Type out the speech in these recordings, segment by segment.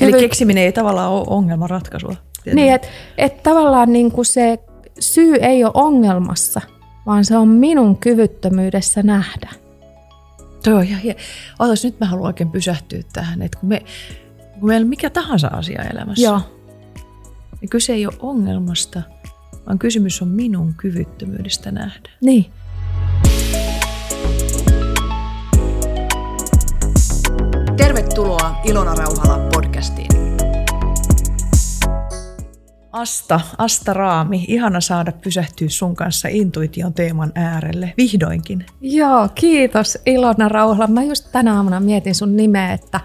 Eli keksiminen ei tavallaan ole ongelman ratkaisua. Niin, että et tavallaan niin kuin se syy ei ole ongelmassa, vaan se on minun kyvyttömyydessä nähdä. Toi on ihan Ootas, nyt mä haluan oikein pysähtyä tähän, että kun, me, kun meillä on mikä tahansa asia elämässä, Joo. niin kyse ei ole ongelmasta, vaan kysymys on minun kyvyttömyydestä nähdä. Niin. Tervetuloa Ilona Rauhala podcastiin. Asta, Asta Raami, ihana saada pysähtyä sun kanssa intuition teeman äärelle, vihdoinkin. Joo, kiitos Ilona Rauhala. Mä just tänä aamuna mietin sun nimeä, että,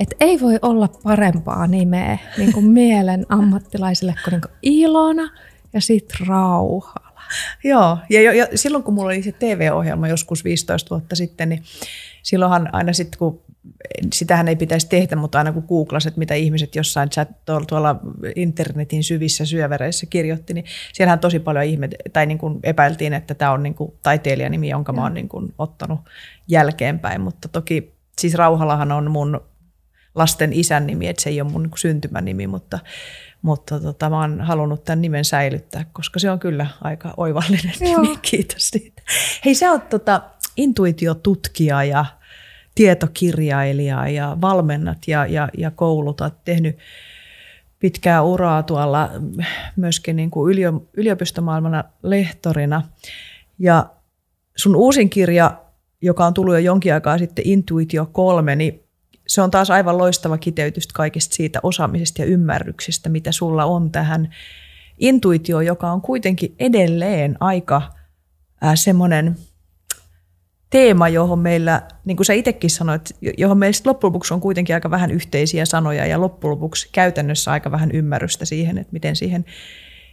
että ei voi olla parempaa nimeä niin kuin mielen ammattilaisille kuin, niin kuin Ilona ja sitten Rauhala. Joo, ja, jo, ja silloin kun mulla oli se TV-ohjelma joskus 15 vuotta sitten, niin silloinhan aina sitten kun sitähän ei pitäisi tehdä, mutta aina kun googlasit, mitä ihmiset jossain chat, tuolla internetin syvissä syövereissä kirjoitti, niin siellähän tosi paljon ihme, tai niin kuin epäiltiin, että tämä on niin kuin taiteilijanimi, jonka mä oon niin kuin ottanut jälkeenpäin, mutta toki siis Rauhalahan on mun lasten isän nimi, että se ei ole mun niin syntymänimi, mutta, mutta tota, mä oon halunnut tämän nimen säilyttää, koska se on kyllä aika oivallinen Joo. nimi, kiitos siitä. Hei, sä oot tota, intuitiotutkija ja tietokirjailija ja valmennat ja, ja, ja koulutat, tehnyt pitkää uraa tuolla myöskin niin kuin yliopistomaailmana lehtorina. Ja sun uusin kirja, joka on tullut jo jonkin aikaa sitten, Intuitio 3, niin se on taas aivan loistava kiteytys kaikesta siitä osaamisesta ja ymmärryksestä, mitä sulla on tähän intuitioon, joka on kuitenkin edelleen aika semmoinen – teema, johon meillä, niin kuin sä itsekin sanoit, johon meillä loppujen lopuksi on kuitenkin aika vähän yhteisiä sanoja ja loppujen lopuksi käytännössä aika vähän ymmärrystä siihen, että miten siihen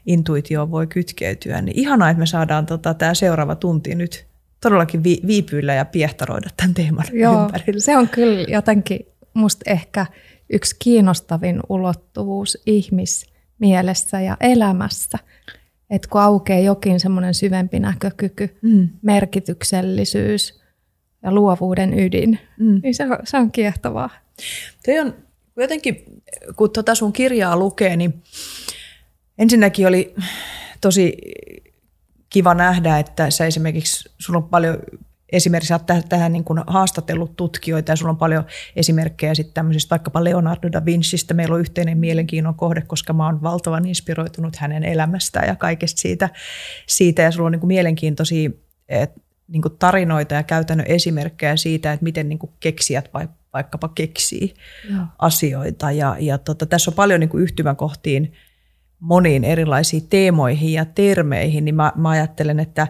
intuitioon voi kytkeytyä. Niin ihanaa, että me saadaan tota, tämä seuraava tunti nyt todellakin vi- viipyillä ja piehtaroida tämän teeman Joo, ympärillä. se on kyllä jotenkin musta ehkä yksi kiinnostavin ulottuvuus ihmismielessä ja elämässä – että kun aukeaa jokin semmoinen syvempi näkökyky, mm. merkityksellisyys ja luovuuden ydin, mm. niin se on, se on kiehtovaa. Toi on jotenkin, kun tuota sun kirjaa lukee, niin ensinnäkin oli tosi kiva nähdä, että sä esimerkiksi, sulla on paljon esimerkiksi olet tähän niin kuin haastatellut tutkijoita ja sulla on paljon esimerkkejä sitten tämmöisistä vaikkapa Leonardo da Vincistä. Meillä on yhteinen mielenkiinnon kohde, koska mä oon valtavan inspiroitunut hänen elämästään ja kaikesta siitä. siitä ja sulla on niin kuin mielenkiintoisia et, niin kuin tarinoita ja käytännön esimerkkejä siitä, että miten niin kuin keksijät vaikkapa keksii Joo. asioita. Ja, ja tota, tässä on paljon niin kuin yhtymäkohtiin moniin erilaisiin teemoihin ja termeihin, niin mä, mä ajattelen, että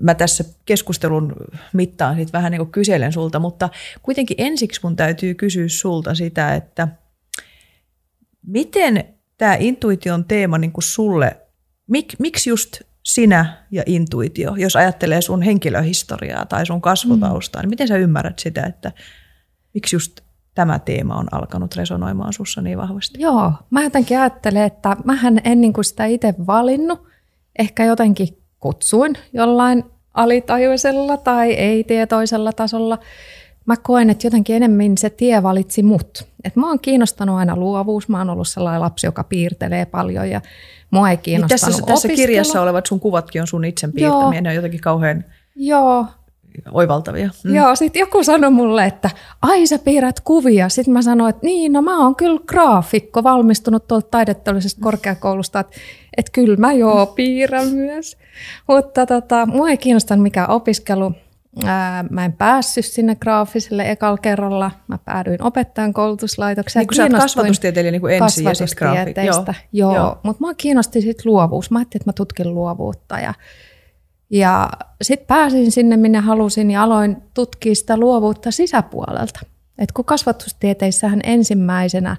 mä tässä keskustelun mittaan sit vähän niin kuin kyselen sulta, mutta kuitenkin ensiksi mun täytyy kysyä sulta sitä, että miten tämä intuition teema niin kuin sulle, mik, miksi just sinä ja intuitio, jos ajattelee sun henkilöhistoriaa tai sun kasvutaustaa, mm. niin miten sä ymmärrät sitä, että miksi just tämä teema on alkanut resonoimaan sussa niin vahvasti? Joo, mä jotenkin ajattelen, että mähän en niin kuin sitä itse valinnut, ehkä jotenkin kutsuin jollain alitajuisella tai ei-tietoisella tasolla. Mä koen, että jotenkin enemmän se tie valitsi mut. Et mä oon kiinnostanut aina luovuus. Mä oon ollut sellainen lapsi, joka piirtelee paljon ja mua ei kiinnostanut niin tässä, tässä kirjassa olevat sun kuvatkin on sun itsen piirtämiä. Ne on jotenkin kauhean Joo, oivaltavia. Mm. Joo, sitten joku sanoi mulle, että ai sä piirrät kuvia. Sitten mä sanoin, että niin, no mä oon kyllä graafikko, valmistunut tuolta taidetteollisesta korkeakoulusta, että, että kyllä mä joo piirrän myös. Mutta tota, mua ei kiinnostanut mikään opiskelu. Ää, mä en päässyt sinne graafiselle ekalla kerralla. Mä päädyin opettajan koulutuslaitokseen. Niin kun sä oot kasvatustieteilijä niin kuin ensin ja graafik. Joo, joo. joo. mutta mua kiinnosti sitten luovuus. Mä ajattelin, että mä tutkin luovuutta ja ja sitten pääsin sinne, minne halusin ja aloin tutkia sitä luovuutta sisäpuolelta. Et kun kasvatustieteissähän ensimmäisenä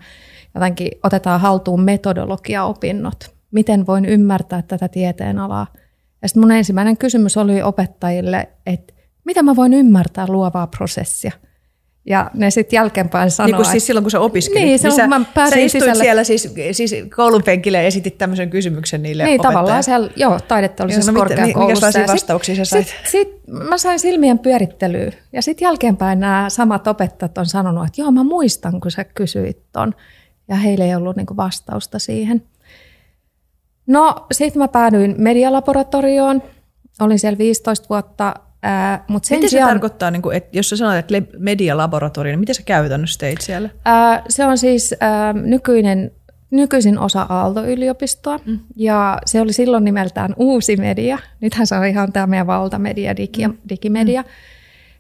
jotenkin otetaan haltuun metodologiaopinnot, miten voin ymmärtää tätä tieteenalaa. Ja sitten mun ensimmäinen kysymys oli opettajille, että miten mä voin ymmärtää luovaa prosessia. Ja ne sitten jälkeenpäin sanoo, Niin kuin siis silloin, kun sä opiskelit. Niin, silloin, sä, kun mä pääsin sä istuit sisälle. siellä siis, siis koulun penkillä ja esitit tämmöisen kysymyksen niille Niin, tavallaan siellä, joo, taideteollisessa Joo, no korkeakoulussa. sit- vastauksia sä sait? Sit, sit mä sain silmien pyörittelyä. Ja sitten jälkeenpäin nämä samat opettajat on sanonut, että joo, mä muistan, kun sä kysyit ton. Ja heillä ei ollut niinku vastausta siihen. No, sitten mä päädyin medialaboratorioon. Olin siellä 15 vuotta. Ää, mut sen Miten se sijaan, tarkoittaa, niin kuin, että jos sä sanoit, että medialaboratorio, niin miten sä käytännössä teit siellä? Ää, se on siis ää, nykyinen, nykyisin osa Aalto-yliopistoa. Mm. Ja se oli silloin nimeltään Uusi Media. Nythän se on ihan tämä meidän valtamedia, digi, mm. digimedia.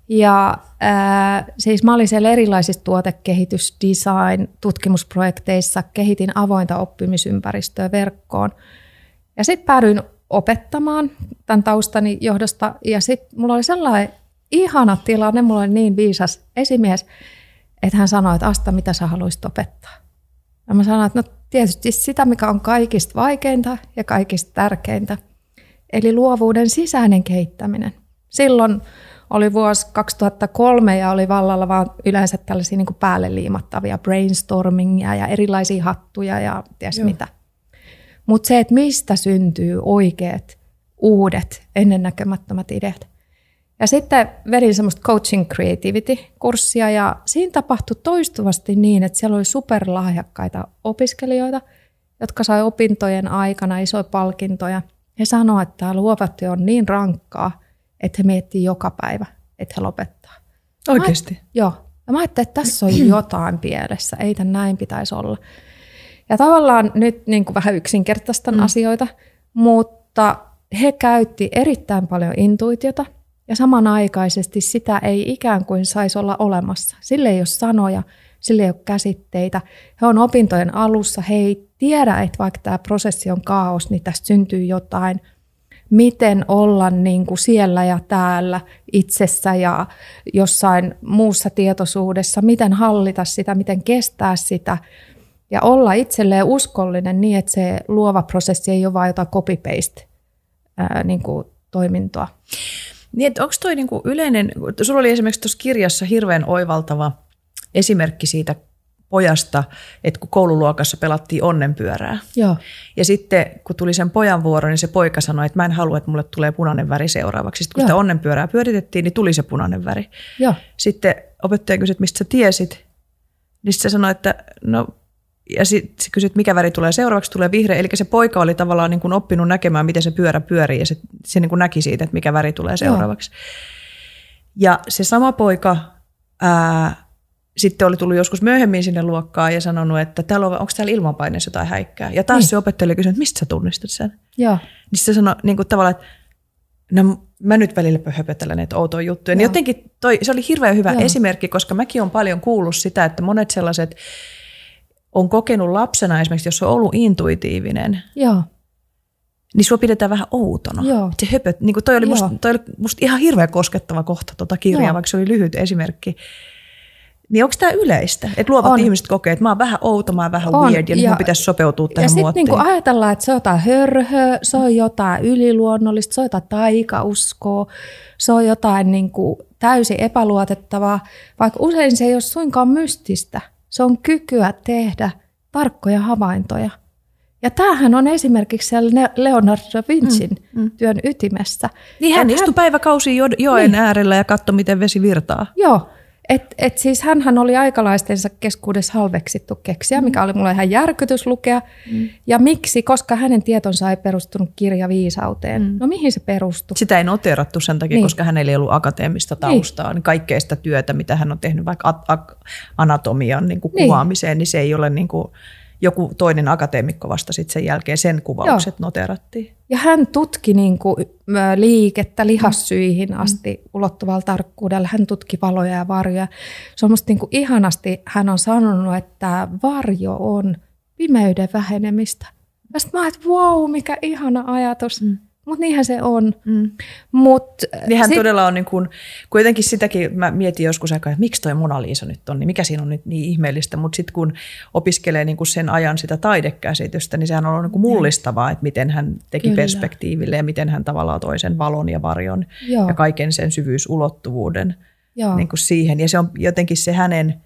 Ja ää, siis mä olin siellä erilaisissa tuotekehitys, design, tutkimusprojekteissa, kehitin avointa oppimisympäristöä verkkoon. Ja sitten päädyin opettamaan tämän taustani johdosta. Ja sitten mulla oli sellainen ihana tilanne, mulla oli niin viisas esimies, että hän sanoi, että Asta, mitä sä haluaisit opettaa? Ja mä sanoin, että no tietysti sitä, mikä on kaikista vaikeinta ja kaikista tärkeintä, eli luovuuden sisäinen kehittäminen. Silloin oli vuosi 2003 ja oli vallalla vaan yleensä tällaisia niin kuin päälle liimattavia brainstormingia ja erilaisia hattuja ja ties Joo. mitä. Mutta se, että mistä syntyy oikeat, uudet, ennennäkemättömät ideat. Ja sitten vedin semmoista coaching creativity-kurssia ja siinä tapahtui toistuvasti niin, että siellä oli superlahjakkaita opiskelijoita, jotka sai opintojen aikana isoja palkintoja. He sanoivat, että tämä luova työ on niin rankkaa, että he miettii joka päivä, että he lopettaa. Oikeasti? Joo. Ja mä ajattelin, että tässä on jotain pielessä, ei tämän näin pitäisi olla. Ja tavallaan nyt niin kuin vähän yksinkertaistan mm. asioita, mutta he käytti erittäin paljon intuitiota ja samanaikaisesti sitä ei ikään kuin saisi olla olemassa. Sille ei ole sanoja, sille ei ole käsitteitä. He on opintojen alussa, he ei tiedä, että vaikka tämä prosessi on kaos, niin tästä syntyy jotain. Miten olla niin kuin siellä ja täällä itsessä ja jossain muussa tietoisuudessa, miten hallita sitä, miten kestää sitä ja olla itselleen uskollinen niin, että se luova prosessi ei ole vain jotain copy-paste ää, niin. Niin, onko toi niinku yleinen, sulla oli esimerkiksi tuossa kirjassa hirveän oivaltava esimerkki siitä pojasta, että kun koululuokassa pelattiin onnenpyörää. Joo. Ja sitten kun tuli sen pojan vuoro, niin se poika sanoi, että mä en halua, että mulle tulee punainen väri seuraavaksi. Sitten kun Joo. sitä onnenpyörää pyöritettiin, niin tuli se punainen väri. Joo. Sitten opettaja kysyi, että mistä sä tiesit, niin sitten se sanoi, että no, ja sitten se kysyi, että mikä väri tulee seuraavaksi, tulee vihreä. Eli se poika oli tavallaan niin kuin oppinut näkemään, miten se pyörä pyörii ja se, se niin kuin näki siitä, että mikä väri tulee seuraavaksi. Ja se sama poika ää, sitten oli tullut joskus myöhemmin sinne luokkaan ja sanonut, että täällä on, onko täällä ilmanpaineessa jotain häikkää. Ja taas Niin. se opettaja kysyi, että mistä sä tunnistat sen? Joo. Niin se sanoi niin kuin tavallaan, että no mä nyt välillä höpötelen näitä outoja juttuja. Niin Joo. jotenkin toi, se oli hirveän hyvä Joo. esimerkki, koska mäkin olen paljon kuullut sitä, että monet sellaiset on kokenut lapsena esimerkiksi, jos on ollut intuitiivinen, Joo. niin sua pidetään vähän outona. Joo. Se höpöt, niin kuin toi oli, musta, Joo. toi oli musta ihan hirveän koskettava kohta tuota kirjaa, Joo. vaikka se oli lyhyt esimerkki. Niin onko tämä yleistä, että luovat On. ihmiset kokee, että mä oon vähän outo, mä oon vähän On. weird ja, nyt Ja- mun pitäisi sopeutua Ja tähän sitten muottiin. niinku ajatellaan, että se on jotain hörhöä, se on jotain yliluonnollista, se on jotain taikauskoa, se on jotain niinku täysin epäluotettavaa, vaikka usein se ei ole suinkaan mystistä. Se on kykyä tehdä tarkkoja havaintoja. Ja tämähän on esimerkiksi siellä Leonardo da Vincin mm, mm. työn ytimessä. Niin hän Et istui päiväkausia jo- joen niin. äärellä ja katsoi, miten vesi virtaa. Joo, et, et siis hänhän oli aikalaistensa keskuudessa halveksittu keksiä, mikä oli mulle ihan järkytys lukea. Mm. Ja miksi? Koska hänen tietonsa ei perustunut kirjaviisauteen. Mm. No mihin se perustui? Sitä ei noterattu sen takia, niin. Niin. koska hänellä ei ollut akateemista taustaa. Niin. niin kaikkea sitä työtä, mitä hän on tehnyt vaikka anatomian niin kuin Niin. kuvaamiseen, niin se ei ole niin kuin, joku toinen akateemikko vasta sit sen jälkeen sen kuvaukset Joo. noterattiin. Ja hän tutki niin kuin, liikettä lihassyihin asti ulottuvalla tarkkuudella. Hän tutki valoja ja varjoja. Se on musta niin kuin ihanasti, hän on sanonut, että varjo on pimeyden vähenemistä. Ja sitten mä että wow, mikä ihana ajatus. Mm. Mutta niinhän se on. Mm. Mut, Niin hän sit- todella on, niin kuin, kuitenkin sitäkin mä mietin joskus aikaa, että miksi toi Mona Lisa nyt on, niin mikä siinä on nyt niin ihmeellistä, mutta sitten kun opiskelee niin kuin sen ajan sitä taidekäsitystä, niin sehän on ollut niin mullistavaa, että miten hän teki Kyllä. perspektiiville ja miten hän tavallaan toi sen valon ja varjon Joo. ja kaiken sen syvyysulottuvuuden Joo. Niin siihen. Ja se on jotenkin se hänen,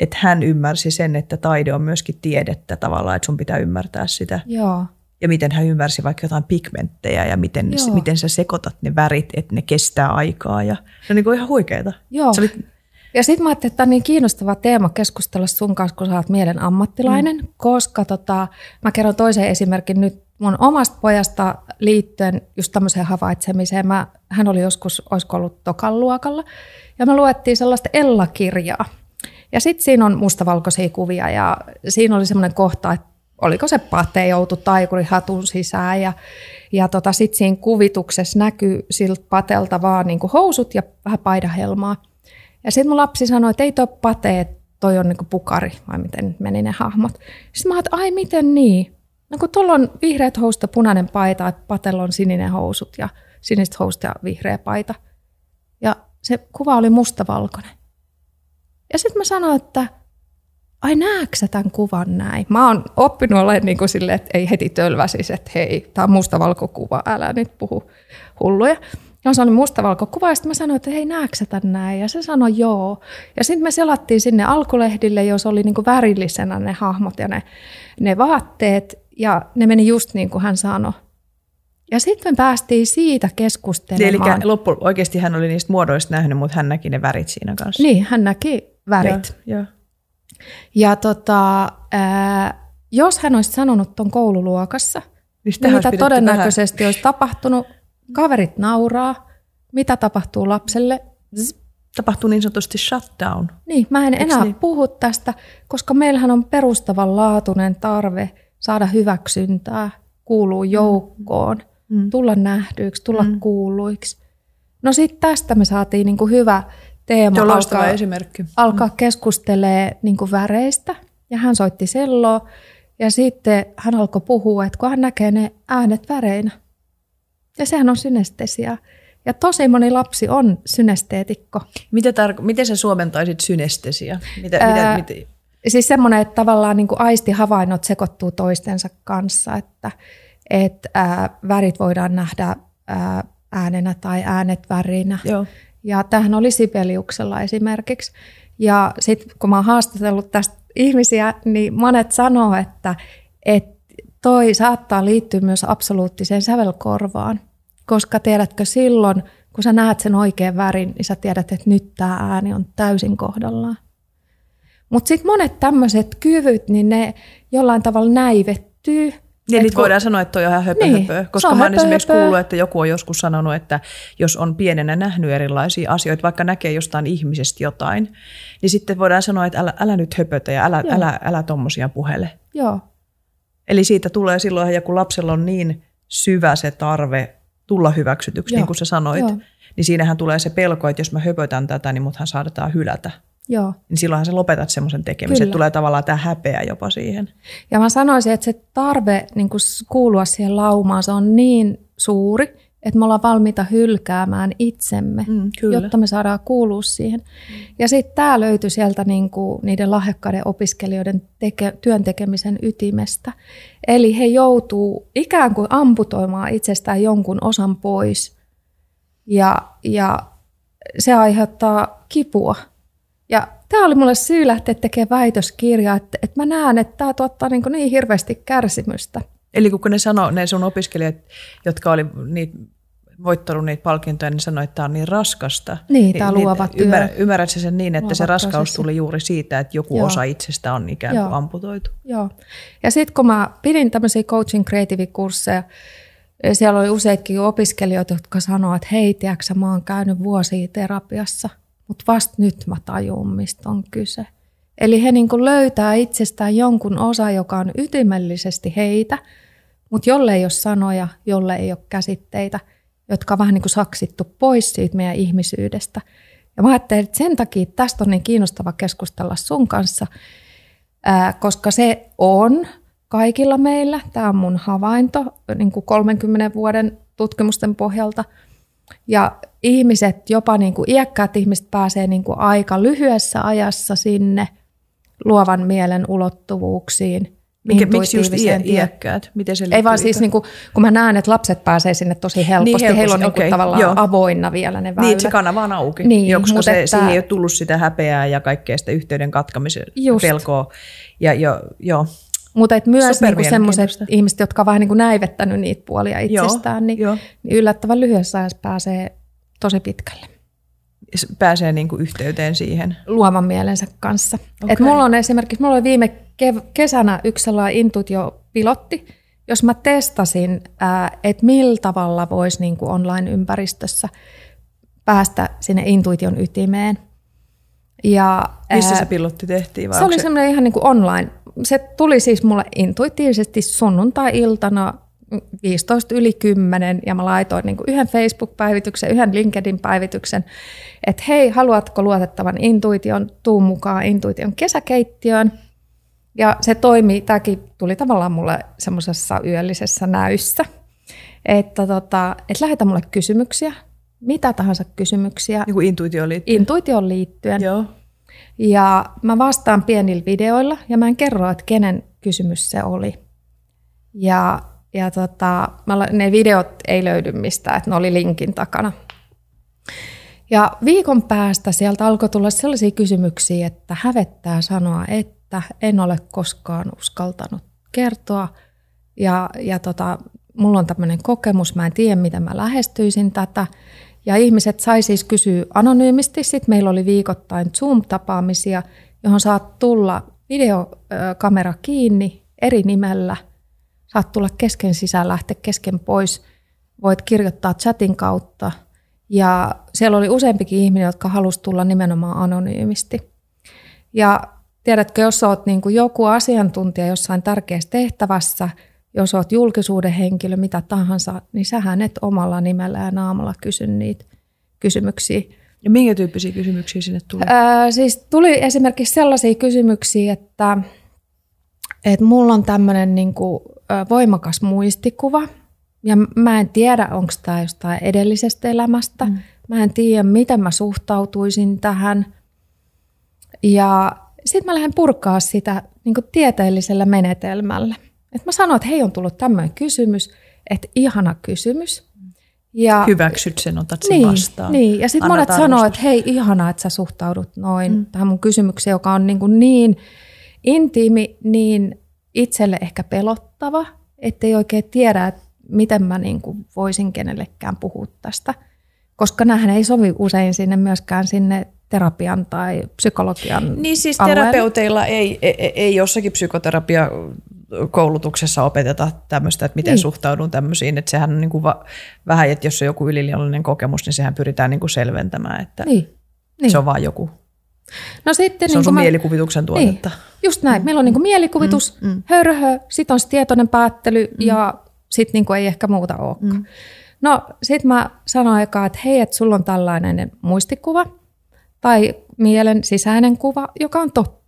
että hän ymmärsi sen, että taide on myöskin tiedettä tavallaan, että sun pitää ymmärtää sitä. Joo. Ja miten hän ymmärsi vaikka jotain pigmenttejä ja miten, Joo. miten sä sekoitat ne värit, että ne kestää aikaa. Ja se on niin kuin ihan huikeeta. Joo. Se oli, Ja sitten mä ajattelin, että tämä on niin kiinnostava teema keskustella sun kanssa, kun sä oot mielen ammattilainen, mm. koska tota, mä kerron toisen esimerkin nyt mun omasta pojasta liittyen just tämmöiseen havaitsemiseen. Mä, hän oli joskus, olisiko ollut tokan luokalla, ja me luettiin sellaista Ella-kirjaa. Ja sitten siinä on mustavalkoisia kuvia, ja siinä oli semmoinen kohta, että oliko se pate joutu taikurihatun sisään, ja, ja tota, sitten siinä kuvituksessa näkyy siltä patelta vaan niin housut ja vähän paidahelmaa. Ja sitten mun lapsi sanoi, että ei toi pate, että toi on niinku pukari, vai miten meni ne hahmot. Sitten mä ajattelin, ai miten niin? No kun tuolla on vihreät housut ja punainen paita, että patella on sininen housut ja siniset housut ja vihreä paita. Ja se kuva oli mustavalkoinen. Ja sitten mä sanoin, että ai näetkö sä tämän kuvan näin? Mä oon oppinut olemaan niin kuin silleen, että ei heti tölväsis, että hei, tämä on mustavalkokuva, älä nyt puhu hulluja. Ja se oli mustavalkokuva, ja sitten mä sanoin, että hei, näetkö sä tän näin? Ja se sanoi joo. Ja sitten me selattiin sinne alkulehdille, jos oli niin kuin värillisenä ne hahmot ja ne, ne vaatteet, ja ne meni just niin kuin hän sanoi. Ja sitten me päästiin siitä eli keskustelemaan. loppu, oikeasti hän oli niistä muodoista nähnyt, mutta hän näki ne värit siinä kanssa. Niin, hän näki värit. Joo, joo. Ja tota, ää, jos hän olisi sanonut tuon koululuokassa, Niin niin olisi mitä pidetty todennäköisesti olisi tapahtunut, kaverit nauraa, mitä tapahtuu lapselle? Zzz, Vähän, tapahtui niin sanotusti shutdown. Niin, mä en Eiks enää niin? puhu tästä, koska meillähän on perustavanlaatuinen tarve saada hyväksyntää, kuuluu joukkoon, Mm. tulla nähdyiksi, tulla Mm. kuuluiksi. No sitten tästä me saatiin niinku hyvä teema alkaa, esimerkki. alkaa keskustelee niinku väreistä. Ja hän soitti selloa ja sitten hän alkoi puhua, että kun hän näkee ne äänet väreinä. Ja sehän on synestesia. Ja tosi moni lapsi on synesteetikko. Mitä tarko- miten sä suomentaisit synestesia? Mitä, Ää, mitä, mitä, Siis semmoinen, että tavallaan niin kuin aistihavainnot sekoittuu toistensa kanssa, että, että ää, värit voidaan nähdä ää, äänenä tai äänet värinä. joo. Ja tämähän oli Sibeliuksella esimerkiksi. Ja sitten kun mä oon haastatellut tästä ihmisiä, niin monet sanoo, että, että toi saattaa liittyä myös absoluuttiseen sävelkorvaan. Koska tiedätkö silloin, kun sä näet sen oikean värin, niin sä tiedät, että nyt tämä ääni on täysin kohdallaan. Mutta sitten monet tämmöiset kyvyt, niin ne jollain tavalla näivettyy. Ja Et nyt kun- voidaan sanoa, että toi on ihan höpö, Niin, höpö. Koska mä oon esimerkiksi höpö. kuullut, että joku on joskus sanonut, että jos on pienenä nähnyt erilaisia asioita, vaikka näkee jostain ihmisestä jotain, niin sitten voidaan sanoa, että älä, älä nyt höpötä ja älä, Joo. älä, älä tommosia puhele. Joo, Eli siitä tulee silloin, ja kun lapsella on niin syvä se tarve tulla hyväksytyksi, Joo. niin kuin sä sanoit, Joo. niin siinähän tulee se pelko, että jos mä höpötän tätä, niin muthan saadetaan hylätä. Joo. Niin silloinhan sä lopetat semmoisen tekemisen, Kyllä. tulee tavallaan tämä häpeä jopa siihen. Ja mä sanoisin, että se tarve niin kuulua siihen laumaan, se on niin suuri, että me ollaan valmiita hylkäämään itsemme, Mm, kyllä. jotta me saadaan kuulua siihen. Ja sitten tämä löytyi sieltä niin kuin niiden lahjakkaiden opiskelijoiden teke, työn tekemisen ytimestä. Eli he joutuu ikään kuin amputoimaan itsestään jonkun osan pois. Ja, ja se aiheuttaa kipua. Ja tämä oli mulle syy lähteä tekemään väitöskirjaa, että, että mä näen, että tämä tuottaa niin, niin hirveästi kärsimystä. Eli kun ne sanoo, ne sun opiskelijat, jotka oli niitä, voittanut niitä palkintoja, niin sanoi, että tämä on niin raskasta. Niin, tää luova työ. Ymmär, sen niin, että Luova se raskaus prosessi. tuli juuri siitä, että joku Joo. osa itsestä on ikään kuin Joo. amputoitu. Joo. Ja sitten kun mä pidin tämmöisiä coaching creative-kursseja, siellä oli useitkin opiskelijoita, jotka sanoivat, että hei, tiedätkö, mä oon käynyt vuosia terapiassa, mutta vasta nyt mä tajun, mistä on kyse. Eli he niin löytää itsestään jonkun osa, joka on ytimellisesti heitä, mutta jolle ei ole sanoja, jolle ei ole käsitteitä, jotka on vähän niin kuin saksittu pois siitä meidän ihmisyydestä. Ja mä ajattelin, että sen takia tästä on niin kiinnostava keskustella sun kanssa, koska se on kaikilla meillä. Tämä on mun havainto niin kuin 30 vuoden tutkimusten pohjalta. Ja ihmiset, jopa niin kuin iäkkäät ihmiset pääsee niin kuin aika lyhyessä ajassa sinne luovan mielen ulottuvuuksiin, Mikä, miksi just tie- iäkkäät? Miten se Ei vaan siis, niin kuin, kun mä näen, että lapset pääsee sinne tosi helposti, Niin, niin helposti, heillä on niin okei, kuin, tavallaan joo. avoinna vielä ne väylät. Niin, se kanava on auki, Niin, jo, koska se, että- siihen ei ole tullut sitä häpeää ja kaikkea sitä yhteyden katkamisen Just. pelkoa. Ja jo, joo, Mutta et myös niinku sellaiset ihmiset, jotka on vähän niin kuin näivettänyt niitä puolia itsestään, niin, joo. niin yllättävän lyhyessä ajassa pääsee tosi pitkälle pääsee niinku yhteyteen siihen. luovan mielensä kanssa. Okay. Et mulla on esimerkiksi, mulla oli viime kev- kesänä yksi sellainen intuitiopilotti, jos mä testasin, että millä tavalla voisi niin kuin online-ympäristössä päästä sinne intuition ytimeen. Ja, Missä ää, se pilotti tehtiin? Vai se oli semmoinen ihan niin kuin online. Se tuli siis mulle intuitiivisesti sunnuntai-iltana 15 yli 10 ja mä laitoin niin kuin yhden Facebook-päivityksen, yhden LinkedIn-päivityksen, että hei, haluatko luotettavan intuition, tuu mukaan intuition kesäkeittiöön. Ja se toimi, tämäkin tuli tavallaan mulle semmoisessa yöllisessä näyssä, että, tota, että lähetä mulle kysymyksiä, mitä tahansa kysymyksiä, Niin kuin intuitioon liittyen. intuitioon liittyen. Joo. Ja mä vastaan pienillä videoilla ja mä en kerro, että kenen kysymys se oli. Ja, ja tota, ne videot ei löydy mistään, että ne oli linkin takana. Ja viikon päästä sieltä alkoi tulla sellaisia kysymyksiä, että hävettää sanoa, että en ole koskaan uskaltanut kertoa. Ja, ja tota, mulla on tämmöinen kokemus, mä en tiedä, miten mä lähestyisin tätä. Ja ihmiset sai siis kysyä anonyymisti. Sitten meillä oli viikoittain Zoom-tapaamisia, johon saat tulla videokamera kiinni eri nimellä. Saat tulla kesken sisään, lähteä kesken pois. Voit kirjoittaa chatin kautta. Ja siellä oli useampikin ihminen, jotka halusi tulla nimenomaan anonyymisti. Ja tiedätkö, jos olet niin joku asiantuntija jossain tärkeässä tehtävässä, jos olet julkisuuden henkilö, mitä tahansa, niin sähän et omalla nimellä ja naamalla kysy niitä kysymyksiä. Ja minkä tyyppisiä kysymyksiä sinne tuli? Ää, siis tuli esimerkiksi sellaisia kysymyksiä, että, että mulla on tämmöinen niin kuin, voimakas muistikuva, ja mä en tiedä, onko tämä jostain edellisestä elämästä. Mm. Mä en tiedä, miten mä suhtautuisin tähän. Ja sitten mä lähden purkaa sitä niin kuin tieteellisellä menetelmällä. Et mä sanon, että hei, on tullut tämmöinen kysymys, että ihana kysymys. Ja, Hyväksyt sen, otat sen niin, vastaan. Niin, ja sitten monet sanoo, että hei, ihanaa, että sä suhtaudut noin mm. tähän mun kysymykseen, joka on niin, kuin niin intiimi, niin itselle ehkä pelottava, ettei oikein tiedä, että miten mä niin kuin voisin kenellekään puhua tästä. Koska näähän ei sovi usein sinne myöskään sinne terapian tai psykologian Niin siis alueelle. terapeuteilla ei, ei, ei jossakin psykoterapia koulutuksessa opeteta tämmöistä, että miten niin. Niin. suhtaudun tämmöisiin. Että sehän on niin kuin va, vähän, että jos on joku yliliiallinen kokemus, niin sehän pyritään niin kuin selventämään, että niin. Niin, niin. se on vaan joku. No sitten, Se on niin sun mä- mielikuvituksen tuotetta. Niin, just näin. Meillä on niinku mielikuvitus, mm, mm. hörhö, sitten on se tietoinen päättely mm. ja sitten niinku ei ehkä muuta olekaan. Mm. No sitten mä sanoin eka, että hei, että sulla on tällainen muistikuva tai mielen sisäinen kuva, joka on totta.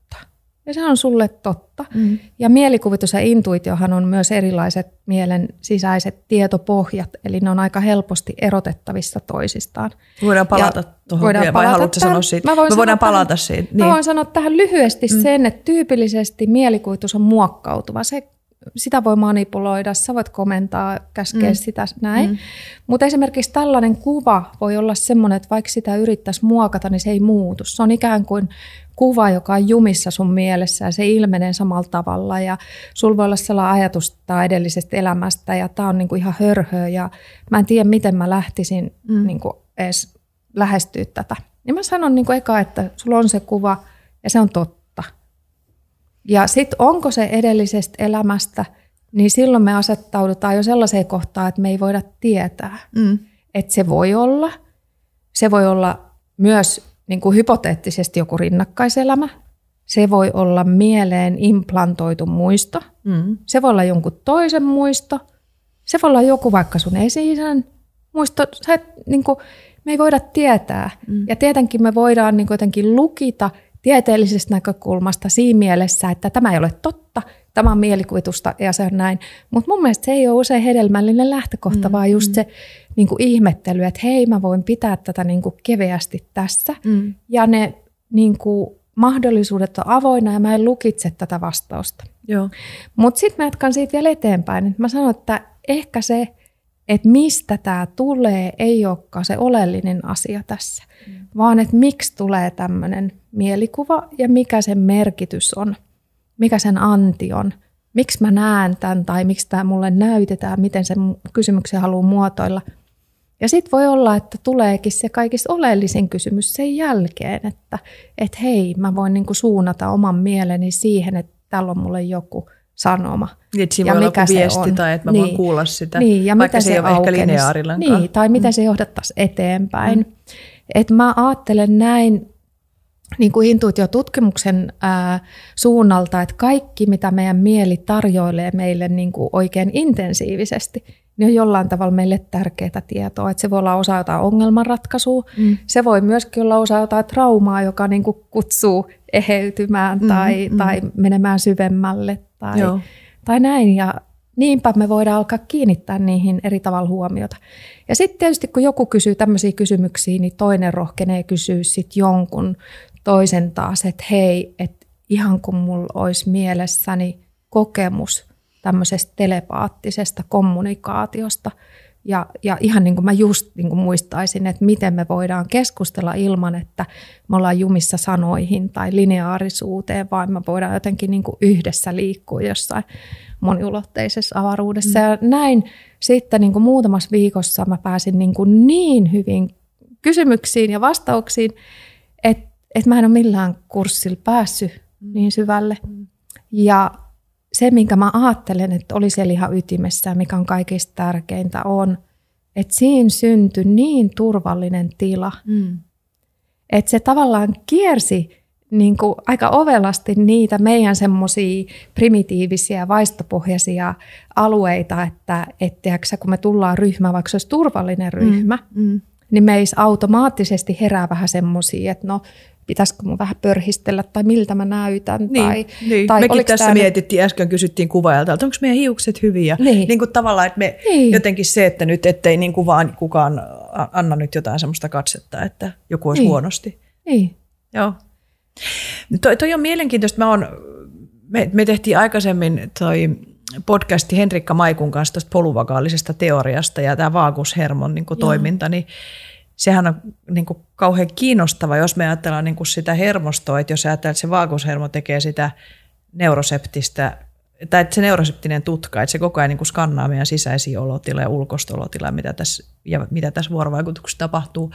Ja se on sulle totta. Mm. Ja mielikuvitus ja intuitiohan on myös erilaiset mielen sisäiset tietopohjat, eli ne on aika helposti erotettavissa toisistaan. Voidaan palata tuohon voidaan vielä, vai palata haluatko tähän. sanoa siitä? Mä voin Me voidaan sanoa palata tähän, siitä. Niin. Mä voin sanoa tähän lyhyesti mm. sen, että tyypillisesti mielikuvitus on muokkautuva. Se, sitä voi manipuloida, sä voit komentaa, käskeä mm. sitä näin. Mm. Mutta esimerkiksi tällainen kuva voi olla semmoinen, että vaikka sitä yrittäisi muokata, niin se ei muutu. Se on ikään kuin kuva, joka on jumissa sun mielessä ja se ilmenee samalla tavalla. Ja sulla voi olla sellainen ajatus edellisestä elämästä ja tämä on niinku ihan hörhö ja mä en tiedä, miten mä lähtisin mm. niinku edes lähestyä tätä. Ja mä sanon niinku eka, että sulla on se kuva ja se on totta. Ja sitten onko se edellisestä elämästä, niin silloin me asettaudutaan jo sellaiseen kohtaan, että me ei voida tietää. Mm. Että se voi olla. Se voi olla myös niin kuin hypoteettisesti joku rinnakkaiselämä. Se voi olla mieleen implantoitu muisto. Mm. Se voi olla jonkun toisen muisto. Se voi olla joku vaikka sun esi muisto. Sä et, niin kuin, me ei voida tietää. Mm. Ja tietenkin me voidaan niin kuin jotenkin lukita tieteellisestä näkökulmasta siinä mielessä, että tämä ei ole totta, tämä on mielikuvitusta ja se on näin. Mutta mun mielestä se ei ole usein hedelmällinen lähtökohta, mm. vaan just se niin kuin ihmettely, että hei mä voin pitää tätä niin kuin keveästi tässä. Mm. Ja ne niin kuin mahdollisuudet on avoinna ja mä en lukitse tätä vastausta. Mutta sitten mä jatkan siitä vielä eteenpäin. Mä sanon, että ehkä se, että mistä tämä tulee, ei olekaan se oleellinen asia tässä, mm. vaan että miksi tulee tämmöinen mielikuva ja mikä sen merkitys on, mikä sen anti on, miksi mä näen tämän tai miksi tämä mulle näytetään, miten sen kysymyksen haluaa muotoilla – ja sitten voi olla, että tuleekin se kaikista oleellisin kysymys sen jälkeen, että et hei, mä voin niinku suunnata oman mieleni siihen, että täällä on mulle joku sanoma. Niin, että siinä ja voi mikä olla viesti on. tai että mä niin, voin kuulla sitä, niin, ja vaikka mitä se ei ole ehkä. Niin, tai miten mm. se johdattaisi eteenpäin. Mm. Et mä ajattelen näin niin kuin intuitiotutkimuksen ää, suunnalta, että kaikki mitä meidän mieli tarjoilee meille niin kuin oikein intensiivisesti, niin on jollain tavalla meille tärkeää tietoa. Että se voi olla osa jotain ongelmanratkaisua, mm. se voi myöskin olla osa jotain traumaa, joka niin kuin kutsuu eheytymään mm, tai, mm. tai menemään syvemmälle tai, tai näin. Ja niinpä me voidaan alkaa kiinnittää niihin eri tavalla huomiota. Ja sitten tietysti kun joku kysyy tämmöisiä kysymyksiä, niin toinen rohkenee kysyä sitten jonkun toisen taas, että hei, että ihan kun mulla olisi mielessäni kokemus tämmöisestä telepaattisesta kommunikaatiosta. Ja, ja ihan niin kuin mä just niin kuin muistaisin, että miten me voidaan keskustella ilman, että me ollaan jumissa sanoihin tai lineaarisuuteen, vaan me voidaan jotenkin niin kuin yhdessä liikkua jossain moniulotteisessa avaruudessa. Mm. Ja näin sitten niin kuin muutamassa viikossa mä pääsin niin, kuin niin hyvin kysymyksiin ja vastauksiin, että, että mä en ole millään kurssilla päässyt mm. niin syvälle. Mm. Ja se, minkä mä ajattelen, että oli siellä ihan ytimessä, mikä on kaikista tärkeintä, on, että siinä syntyi niin turvallinen tila, mm. että se tavallaan kiersi niin kuin aika ovelasti niitä meidän semmoisia primitiivisiä, vaistopohjaisia alueita, että et, kun me tullaan ryhmään, vaikka se olisi turvallinen ryhmä, mm. Mm. Niin meissä automaattisesti herää vähän semmoisia, että no pitäisikö mun vähän pörhistellä tai miltä mä näytän. Niin, tai, niin. Tai Mekin tässä tämä... mietittiin, äsken kysyttiin kuvaajalta, että onko meidän hiukset hyviä. Niin. niin kuin tavallaan, että me niin. jotenkin se, että nyt ettei niin kuin vaan kukaan anna nyt jotain semmoista katsetta, että joku olisi niin. huonosti. Niin. Joo. Toi, toi on mielenkiintoista. Mä on, me, me tehtiin aikaisemmin toi podcasti Henrikka Maikun kanssa tuosta poluvagaalisesta teoriasta ja tämä vaagushermon niin toiminta, niin sehän on niin kuin kauhean kiinnostava, jos me ajatellaan niin kuin sitä hermostoa, että jos ajatellaan, että se vaagushermo tekee sitä neuroseptistä, tai että se neuroseptinen tutka, että se koko ajan niin kuin skannaa meidän sisäisiä olotiloja ja ulkoista olotilaa, mitä tässä, ja mitä tässä vuorovaikutuksessa tapahtuu,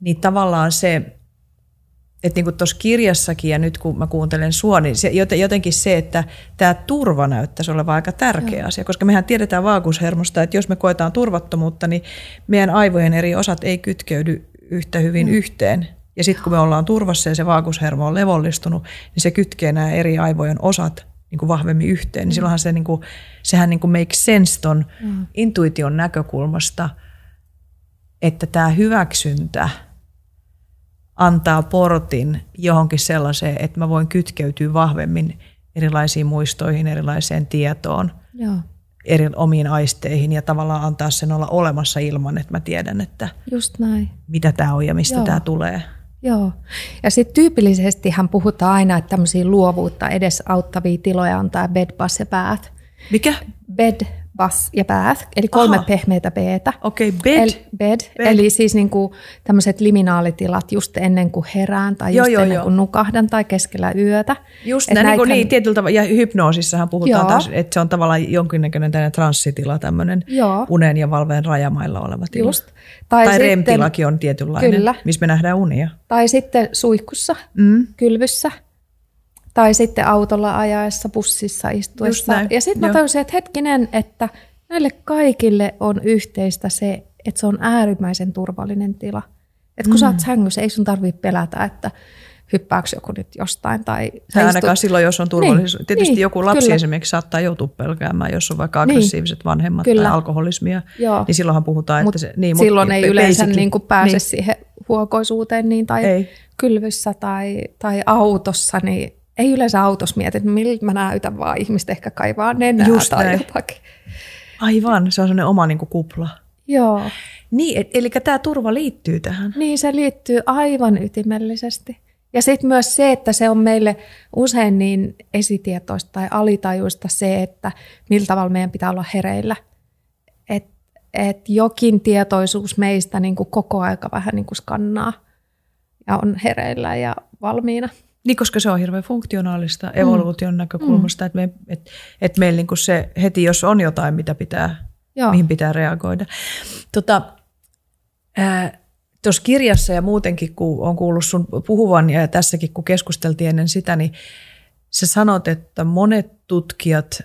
niin tavallaan se, että niin kuin tuossa kirjassakin ja nyt kun mä kuuntelen sua, niin se, jotenkin se, että tämä turva näyttäisi olevan aika tärkeä Joo. asia, koska mehän tiedetään vaakushermosta, että jos me koetaan turvattomuutta, niin meidän aivojen eri osat ei kytkeydy yhtä hyvin mm. yhteen. Ja sitten kun me ollaan turvassa ja se vaakushermo on levollistunut, niin se kytkee nämä eri aivojen osat niin kuin vahvemmin yhteen. Niin mm. silloinhan se, niin kuin, sehän niin kuin make sense ton mm. intuition näkökulmasta, että tämä hyväksyntä – antaa portin johonkin sellaiseen, että mä voin kytkeytyä vahvemmin erilaisiin muistoihin, erilaiseen tietoon, Joo. eri omiin aisteihin ja tavallaan antaa sen olla olemassa ilman, että mä tiedän, että Just näin. mitä tämä on ja mistä tämä tulee. Joo. Ja sitten tyypillisesti puhutaan aina, että tämmöisiä luovuutta edesauttavia tiloja on tämä bed, bus ja bath. Mikä? Bed, bas ja bath, eli kolme Aha. pehmeitä b Okei, okay, bed. El, bed. bed. Eli siis niinku tämmöiset liminaalitilat just ennen kuin herään tai just joo, ennen joo. kuin nukahdan tai keskellä yötä. Just näin, niin, niin tietyllä tavalla, ja hypnoosissahan puhutaan taas, että se on tavallaan jonkinnäköinen tämmöinen transsitila, tämmöinen joo. unen ja valveen rajamailla oleva tila. Just. Tai, tai REM-tilakin on tietynlainen, kyllä. missä me nähdään unia. Tai sitten suihkussa, mm. kylvyssä – tai sitten autolla ajaessa, bussissa istuessa. Ja sitten mä tajusin, että hetkinen, että näille kaikille on yhteistä se, että se on äärimmäisen turvallinen tila. Että kun mm. sä oot sängyssä, ei sun tarvitse pelätä, että hyppääkö joku nyt jostain. Tai tai ainakaan istut... silloin, jos on turvallisuus. Niin, Tietysti niin, joku lapsi kyllä. esimerkiksi saattaa joutua pelkäämään, jos on vaikka niin. aggressiiviset niin, vanhemmat kyllä. tai alkoholismia. Joo. Niin silloinhan puhutaan, Mut että se... Niin, silloin ei yleensä niin kuin pääse niin. siihen huokoisuuteen niin, tai ei. kylvyssä tai, tai autossa, niin ei yleensä autossa mieti, että miltä mä näytän, vaan ihmiset ehkä kaivaa nenää Just tai näin. jotakin. Aivan, se on sellainen oma niin kuin kupla. Joo. Niin, et, eli tämä turva liittyy tähän. Niin, se liittyy aivan ytimellisesti. Ja sitten myös se, että se on meille usein niin esitietoista tai alitajuista se, että millä tavalla meidän pitää olla hereillä. Että et jokin tietoisuus meistä niin kuin koko aika vähän niin kuin skannaa ja on hereillä ja valmiina. Niin, koska se on hirveän funktionaalista evoluution mm. näkökulmasta, mm. että me, et, et meillä niin se heti, jos on jotain, mitä pitää, Joo. mihin pitää reagoida. Tota, Tuossa kirjassa ja muutenkin, kun on kuullut sun puhuvan ja tässäkin, kun keskusteltiin ennen sitä, niin sä sanot, että monet tutkijat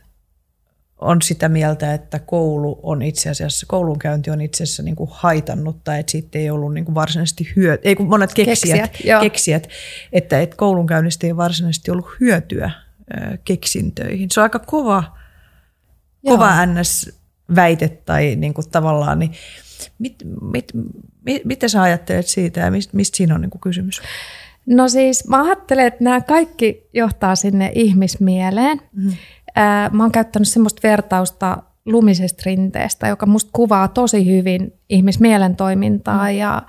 on sitä mieltä, että koulu on itse asiassa, koulunkäynti on itse asiassa niin kuin haitannut tai että siitä ei ollut niin kuin varsinaisesti hyötyä, ei kun monet keksijät, keksijät, keksijät että, että koulunkäynnistä ei varsinaisesti ollut hyötyä keksintöihin. Se on aika kova, kova ns-väite tai niin kuin tavallaan, niin mit, mit, mit, mitä sä ajattelet siitä ja mistä, mistä siinä on niin kuin kysymys? No siis mä ajattelen, että nämä kaikki johtaa sinne ihmismieleen. Mm-hmm mä oon käyttänyt semmoista vertausta lumisesta rinteestä, joka musta kuvaa tosi hyvin ihmismielen toimintaa mm. ja,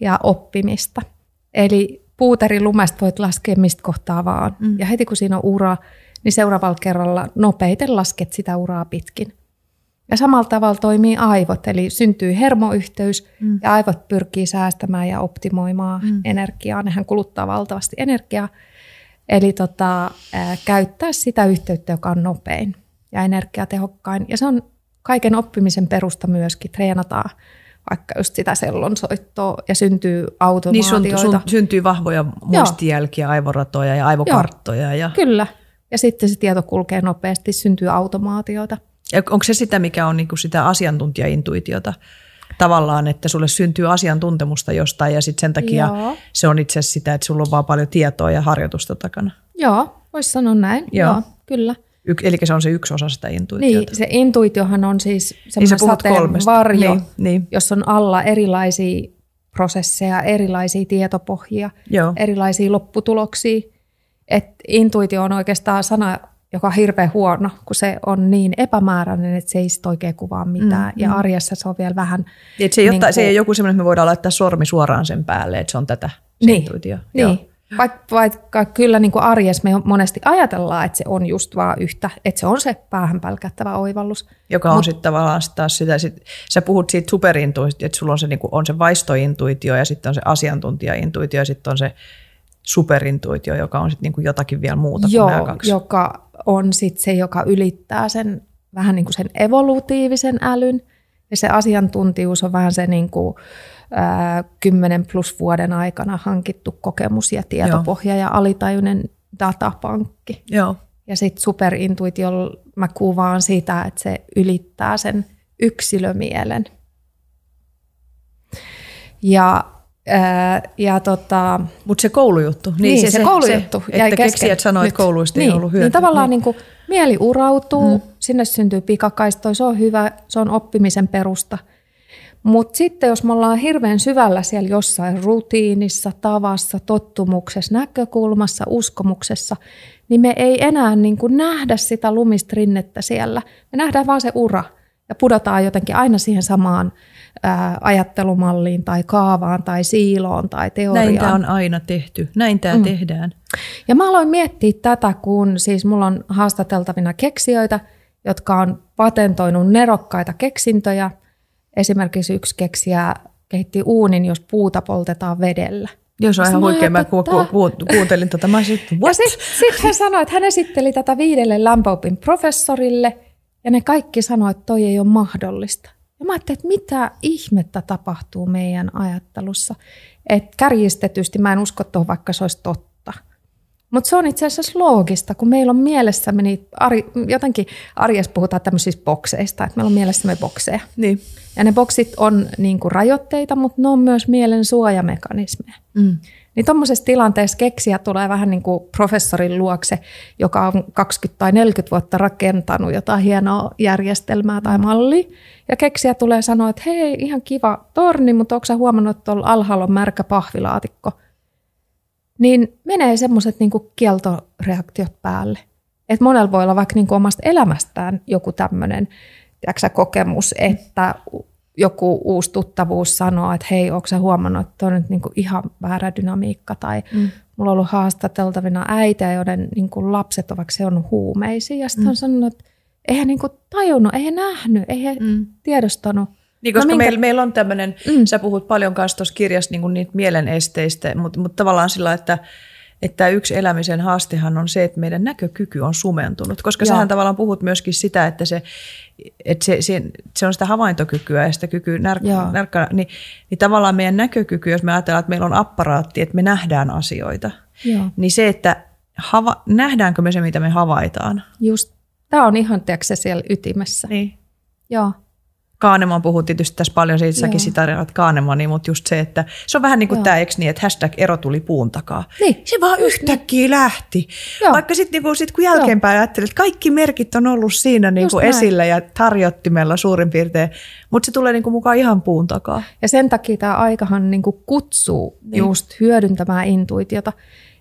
ja oppimista. Eli puuteri lumesta voit laskea mistä kohtaa vaan. Mm. Ja heti kun siinä on ura, niin seuraavalla kerralla nopeiten lasket sitä uraa pitkin. Ja samalla tavalla toimii aivot, eli syntyy hermoyhteys mm. ja aivot pyrkii säästämään ja optimoimaan mm. energiaa. Nehän kuluttaa valtavasti energiaa. Eli tota, ää, käyttää sitä yhteyttä, joka on nopein ja energiatehokkain. Ja se on kaiken oppimisen perusta myöskin. Treenataan vaikka just sitä sellonsoittoa ja syntyy automaatioita. Niin sun, sun, syntyy vahvoja muistijälkiä, Joo. aivoratoja ja aivokarttoja. Joo, ja... Kyllä. Ja sitten se tieto kulkee nopeasti, syntyy automaatioita. Ja onko se sitä, mikä on niinku sitä asiantuntijaintuitiota? Tavallaan, että sulle syntyy asiantuntemusta jostain ja sitten sen takia Joo. se on itse asiassa sitä, että sulla on vaan paljon tietoa ja harjoitusta takana. Joo, voisi sanoa näin. Joo, Joo kyllä. Y- eli se on se yksi osa sitä intuitiota. Niin, se intuitiohan on siis semmoinen niin sateenvarjo, niin, niin. jossa on alla erilaisia prosesseja, erilaisia tietopohjia, Joo. erilaisia lopputuloksia. Et intuitio on oikeastaan sana, joka on hirveän huono, kun se on niin epämääräinen, että se ei sit oikein kuvaa mitään. Mm, ja mm. arjessa se on vielä vähän... Et se, ei niin kuin, se ei ole joku sellainen, että me voidaan laittaa sormi suoraan sen päälle, että se on tätä se niin, intuitio. Niin. Vaikka, vaikka kyllä niin kuin arjessa me monesti ajatellaan, että se on just vaan yhtä, että se on se päähän pälkättävä oivallus. Joka on Mut, sitten tavallaan taas sitä, sit, sä puhut siitä superintuitiosta, että sulla on se, niin kuin, on se vaistointuitio ja sitten on se asiantuntijaintuitio ja sitten on se superintuitio, joka on sitten niin kuin jotakin vielä muuta Joo, kuin nämä kaksi. joka on sit se, joka ylittää sen vähän niin kuin sen evolutiivisen älyn. Ja se asiantuntijuus on vähän se niin kuin, ää, 10 plus vuoden aikana hankittu kokemus ja tietopohja Joo. ja alitajuinen datapankki. Joo. Ja sitten superintuitiolla mä kuvaan sitä, että se ylittää sen yksilömielen. Ja ja tota, Mutta se koulujuttu. Niin, niin se, se, koulujuttu se, Että keksijät sanoivat, että kouluista niin, ei ollut hyötyä. Niin tavallaan niin. Niin kuin, mieli urautuu, mm. sinne syntyy pikakaistoja, se on hyvä, se on oppimisen perusta. Mutta sitten jos me ollaan hirveän syvällä siellä jossain rutiinissa, tavassa, tottumuksessa, näkökulmassa, uskomuksessa, niin me ei enää niin kuin nähdä sitä lumista rinnettä siellä. Me nähdään vaan se ura ja pudotaan jotenkin aina siihen samaan ää, ajattelumalliin tai kaavaan tai siiloon tai teoriaan. Näin tämä on aina tehty. Näin tämä mm. tehdään. Ja mä aloin miettiä tätä, kun siis mulla on haastateltavina keksijöitä, jotka on patentoinut nerokkaita keksintöjä. Esimerkiksi yksi keksijä kehitti uunin, jos puuta poltetaan vedellä. Joo, se on ihan huikea. Mä ku, ku, ku, kuuntelin tätä. Mä sitten, sitten sit hän sanoi, että hän esitteli tätä viidelle lämpöopin professorille, ja ne kaikki sanoivat, että toi ei ole mahdollista. Ja mä ajattelin, että mitä ihmettä tapahtuu meidän ajattelussa. Että kärjistetysti mä en usko tuohon, vaikka se olisi totta. Mutta se on itse asiassa loogista, kun meillä on mielessämme niitä, ari, jotenkin arjessa puhutaan tämmöisistä bokseista, että meillä on mielessämme bokseja. Niin. Ja ne boksit on niin kuin rajoitteita, mutta ne on myös mielen suojamekanismeja. Mm. Niin tuommoisessa tilanteessa keksiä tulee vähän niin kuin professorin luokse, joka on 20 tai 40 vuotta rakentanut jotain hienoa järjestelmää tai mallia. Ja keksiä tulee sanoa, että hei, ihan kiva torni, mutta onko huomannut, että tuolla alhaalla on märkä pahvilaatikko? Niin menee semmoiset niin kieltoreaktiot päälle. Että monella voi olla vaikka niin kuin omasta elämästään joku tämmöinen kokemus, että joku uusi tuttavuus sanoo, että hei, onko sä huomannut, että on nyt niin kuin ihan väärä dynamiikka, tai mm. mulla on ollut haastateltavina äitejä, joiden niin kuin lapset ovat se on huumeisia, ja sitten mm. on sanonut, että eihän niin kuin tajunnut, eihän nähnyt, eihän mm. tiedostanut. Niin, koska no minkä... meillä, meillä on tämmöinen, mm. sä puhut paljon kanssa tuossa kirjassa niin niitä mielenesteistä, mutta, mutta tavallaan sillä, että että yksi elämisen haastehan on se, että meidän näkökyky on sumentunut, koska Joo. sähän tavallaan puhut myöskin sitä, että se, että se, se, se on sitä havaintokykyä ja sitä kykyä när, närkkä, niin, niin tavallaan meidän näkökyky, jos me ajatellaan, että meillä on apparaatti, että me nähdään asioita, Joo. niin se, että hava, nähdäänkö me se, mitä me havaitaan. Just, tämä on ihan, tiedätkö, siellä ytimessä. Niin. Joo. Kaaneman puhuu tietysti tässä paljon, siitä säkin sitä Kaanemani, mutta just se, että se on vähän niin kuin tämä, eikö niin, että hashtag ero tuli puun takaa. Niin. Se vaan yhtäkkiä niin. lähti. Joo. Vaikka sitten niin sit kun jälkeenpäin ajattelet, että kaikki merkit on ollut siinä niin kuin esillä ja tarjottimella suurin piirtein, mutta se tulee niin kuin mukaan ihan puun takaa. Ja sen takia tämä aikahan niin kuin kutsuu niin. just hyödyntämään intuitiota.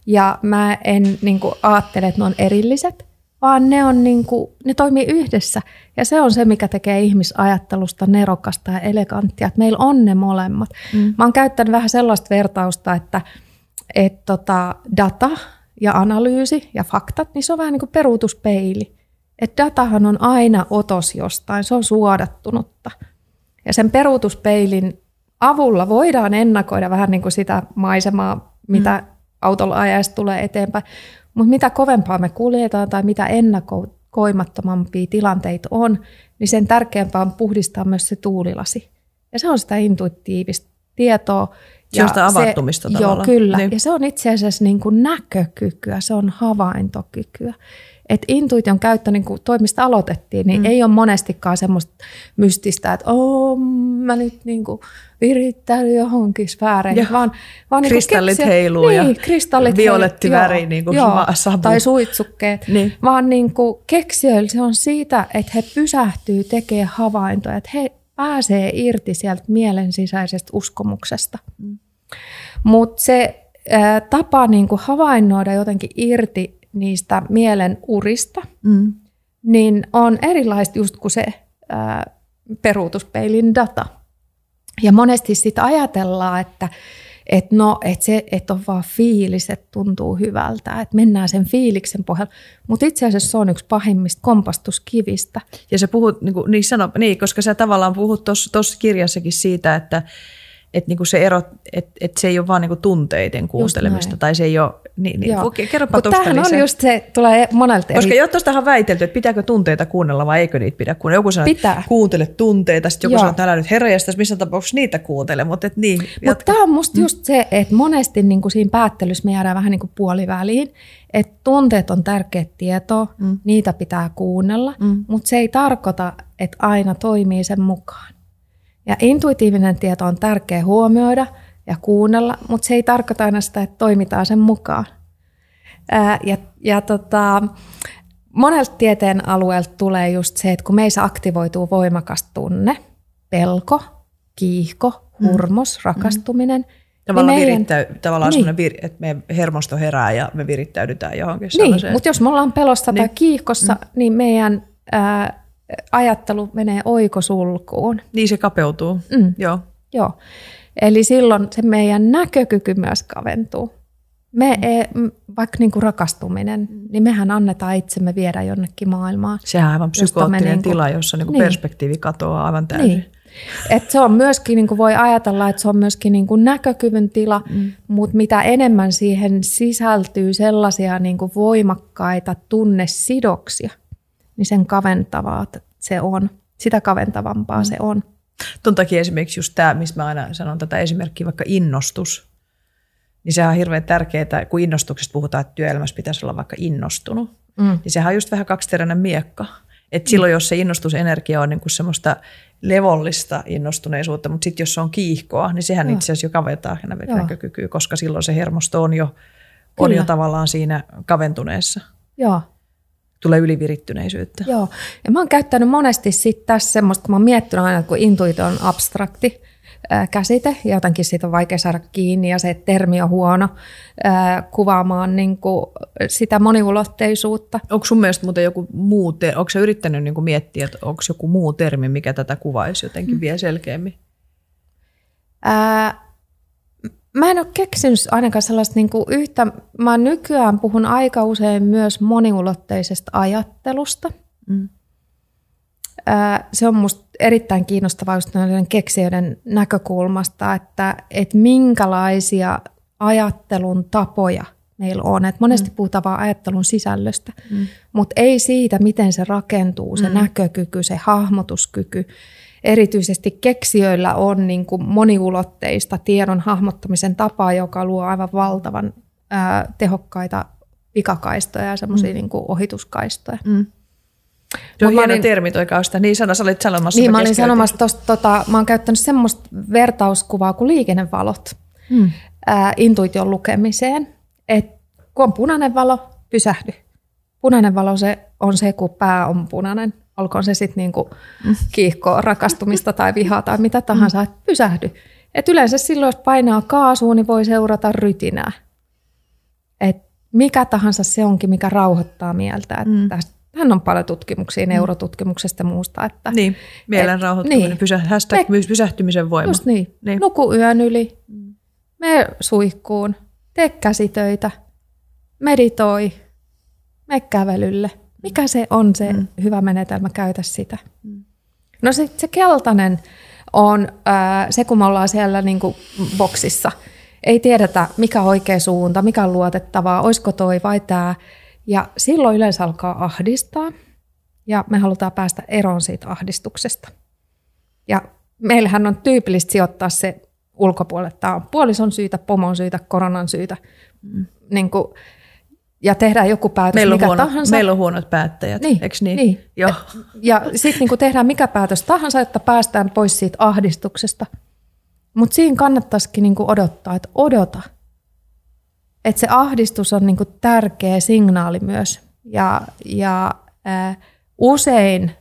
Ja mä en niin kuin ajattele, että ne on erilliset, vaan ne, on niin kuin, ne toimii yhdessä. Ja se on se, mikä tekee ihmisajattelusta nerokasta ja eleganttia, että meillä on ne molemmat. Mm. Mä oon käyttänyt vähän sellaista vertausta, että et tota, data ja analyysi ja faktat, niin se on vähän niin kuin peruutuspeili. Että datahan on aina otos jostain, se on suodattunutta. Ja sen peruutuspeilin avulla voidaan ennakoida vähän niin kuin sitä maisemaa, mitä mm. autolla ajaessa tulee eteenpäin. Mutta mitä kovempaa me kuljetaan tai mitä ennakoimattomampia tilanteita on, niin sen tärkeämpää on puhdistaa myös se tuulilasi. Ja se on sitä intuitiivista tietoa. Se on sitä avattumista se, tavallaan. Joo, kyllä. Niin. Ja se on itse asiassa niin kuin näkökykyä, se on havaintokykyä. Et intuition käyttö, niin kuin toimista aloitettiin, niin mm. ei ole monestikaan semmoista mystistä, että oh, mä nyt niin kuin virittäydyn johonkin sfääreihin, vaan, vaan niin kristallit keksiä, heiluu niin, ja kristallit violetti väri, joo, niin kuin joo, savu. Tai suitsukkeet, niin. vaan niin kuin keksijöillä se on siitä, että he pysähtyy tekemään havaintoja, että he pääsee irti sieltä mielen sisäisestä uskomuksesta. Mm. Mutta se tapa niin kuin havainnoida jotenkin irti niistä mielen urista, mm. niin on erilaista just kuin se ää, peruutuspeilin data. Ja monesti sitten ajatellaan, että et no, et se, et on vaan fiilis, että tuntuu hyvältä, että mennään sen fiiliksen pohjalta. Mutta itse asiassa se on yksi pahimmista kompastuskivistä. Ja sä puhut, niin, kuin, niin, sano, niin koska sä tavallaan puhut tuossa kirjassakin siitä, että että niinku se ero, että et se ei ole vaan niinku tunteiden kuuntelemista, tai se ei ole, niin, niin kerropa tuosta Tämähän on just se, tulee monelta Koska eri... tuostahan väitelty, että pitääkö tunteita kuunnella vai eikö niitä pidä kuunnella. Joku sanoo, että kuuntele tunteita, sitten joku Joo. sanoo, että älä nyt herrajasta, missä tapauksessa niitä kuuntele, mutta et niin. Mutta tämä on musta mm. just se, että monesti niinku siinä päättelyssä me jäädään vähän niinku puoliväliin, että tunteet on tärkeä tieto, mm. niitä pitää kuunnella, mm. mutta se ei tarkoita, että aina toimii sen mukaan. Ja intuitiivinen tieto on tärkeä huomioida ja kuunnella, mutta se ei tarkoita aina sitä, että toimitaan sen mukaan. Ää, ja ja tota, monelta tieteen alueelta tulee just se, että kun meissä aktivoituu voimakas tunne, pelko, kiihko, mm. hurmos, mm. rakastuminen, Tavallaan, niin meidän, virittä, tavallaan niin. vir, että meidän hermosto herää ja me virittäydytään johonkin Niin, mutta jos me ollaan pelossa niin. tai kiihkossa, mm. niin meidän ää, ajattelu menee oikosulkuun. Niin se kapeutuu, mm. joo. Joo. Eli silloin se meidän näkökyky myös kaventuu. Me, mm. e, vaikka niin kuin rakastuminen, niin mehän annetaan itsemme viedä jonnekin maailmaan. Sehän on aivan psykoottinen niin kuin, tila, jossa niin kuin niin. perspektiivi katoaa aivan täysin. Niin. Et se on myöskin, niin kuin voi ajatella, että se on myöskin niin kuin näkökyvyn tila, mm. mutta mitä enemmän siihen sisältyy sellaisia niin kuin voimakkaita tunnesidoksia, niin sen kaventavaa se on. Sitä kaventavampaa mm. se on. Tuon takia esimerkiksi just tämä, missä mä aina sanon tätä esimerkkiä, vaikka innostus, niin sehän on hirveän tärkeää, kun innostuksesta puhutaan, että työelämässä pitäisi olla vaikka innostunut, mm. niin sehän on just vähän kaksiteräinen miekka. Et silloin, jos se innostusenergia on niin kuin semmoista levollista innostuneisuutta, mutta sitten jos se on kiihkoa, niin sehän Joo. itse asiassa jo kaventaa näkökykyä, koska silloin se hermosto on jo, on jo tavallaan siinä kaventuneessa. Joo tulee ylivirittyneisyyttä. Joo, ja mä oon käyttänyt monesti sit tässä semmoista, kun mä oon miettinyt aina, kun intuitio on abstrakti, käsite ja jotenkin siitä on vaikea saada kiinni ja se termi on huono kuvaamaan niin kuin sitä moniulotteisuutta. Onko sun mielestä muuten joku muu, ter- onko se yrittänyt niin kuin miettiä, että onko joku muu termi, mikä tätä kuvaisi jotenkin mm. vielä selkeämmin? Ää, mä en ole keksinyt ainakaan sellaista niin kuin yhtä, mä nykyään puhun aika usein myös moniulotteisesta ajattelusta. Mm. Se on musta erittäin kiinnostavaa just keksijöiden näkökulmasta, että, että minkälaisia ajattelun tapoja meillä on. Et monesti mm. puhutaan vain ajattelun sisällöstä, mm. mutta ei siitä, miten se rakentuu, se mm. näkökyky, se hahmotuskyky. Erityisesti keksijöillä on niin kuin moniulotteista tiedon hahmottamisen tapaa, joka luo aivan valtavan ää, tehokkaita pikakaistoja ja semmoisia mm. niin ohituskaistoja. Mm. Se on hieno olin, termi toi kausta. Niin sana, sä olit sanomassa. Niin, mä olin sanomassa tosta, tota, mä oon käyttänyt semmoista vertauskuvaa kuin liikennevalot hmm. ää, intuition lukemiseen. Että kun on punainen valo, pysähdy. Punainen valo se on se, kun pää on punainen. Olkoon se sitten niinku hmm. kiihkoa, rakastumista tai vihaa tai mitä tahansa, hmm. että pysähdy. Et yleensä silloin, jos painaa kaasua, niin voi seurata rytinää. Et mikä tahansa se onkin, mikä rauhoittaa mieltä. Että mm. tästä hän on paljon tutkimuksia mm. neurotutkimuksesta ja muusta. Että, niin, mielen rauhoittuminen, niin. pysä, hashtag Me, pysähtymisen voima. Just niin. niin. Nuku yön yli, mm. me suihkuun, tee käsitöitä, meditoi, me kävelylle. Mikä se on se mm. hyvä menetelmä, käytä sitä. Mm. No se, se keltainen on äh, se, kun me ollaan siellä niin kuin boksissa. Ei tiedetä, mikä on oikea suunta, mikä on luotettavaa, olisiko toi vai tämä. Ja silloin yleensä alkaa ahdistaa ja me halutaan päästä eroon siitä ahdistuksesta. Ja meillähän on tyypillistä sijoittaa se ulkopuolelle. Tämä on puolison syytä, pomon syytä, koronan syytä. Mm. Niin kuin, ja tehdään joku päätös meillä mikä huono, tahansa. Meillä on huonot päättäjät, niin, eikö niin? niin. Joo. Ja sitten niin tehdään mikä päätös tahansa, että päästään pois siitä ahdistuksesta. Mutta siinä kannattaisikin niin odottaa, että odota – että se ahdistus on niinku tärkeä signaali myös. Ja, ja äh, usein,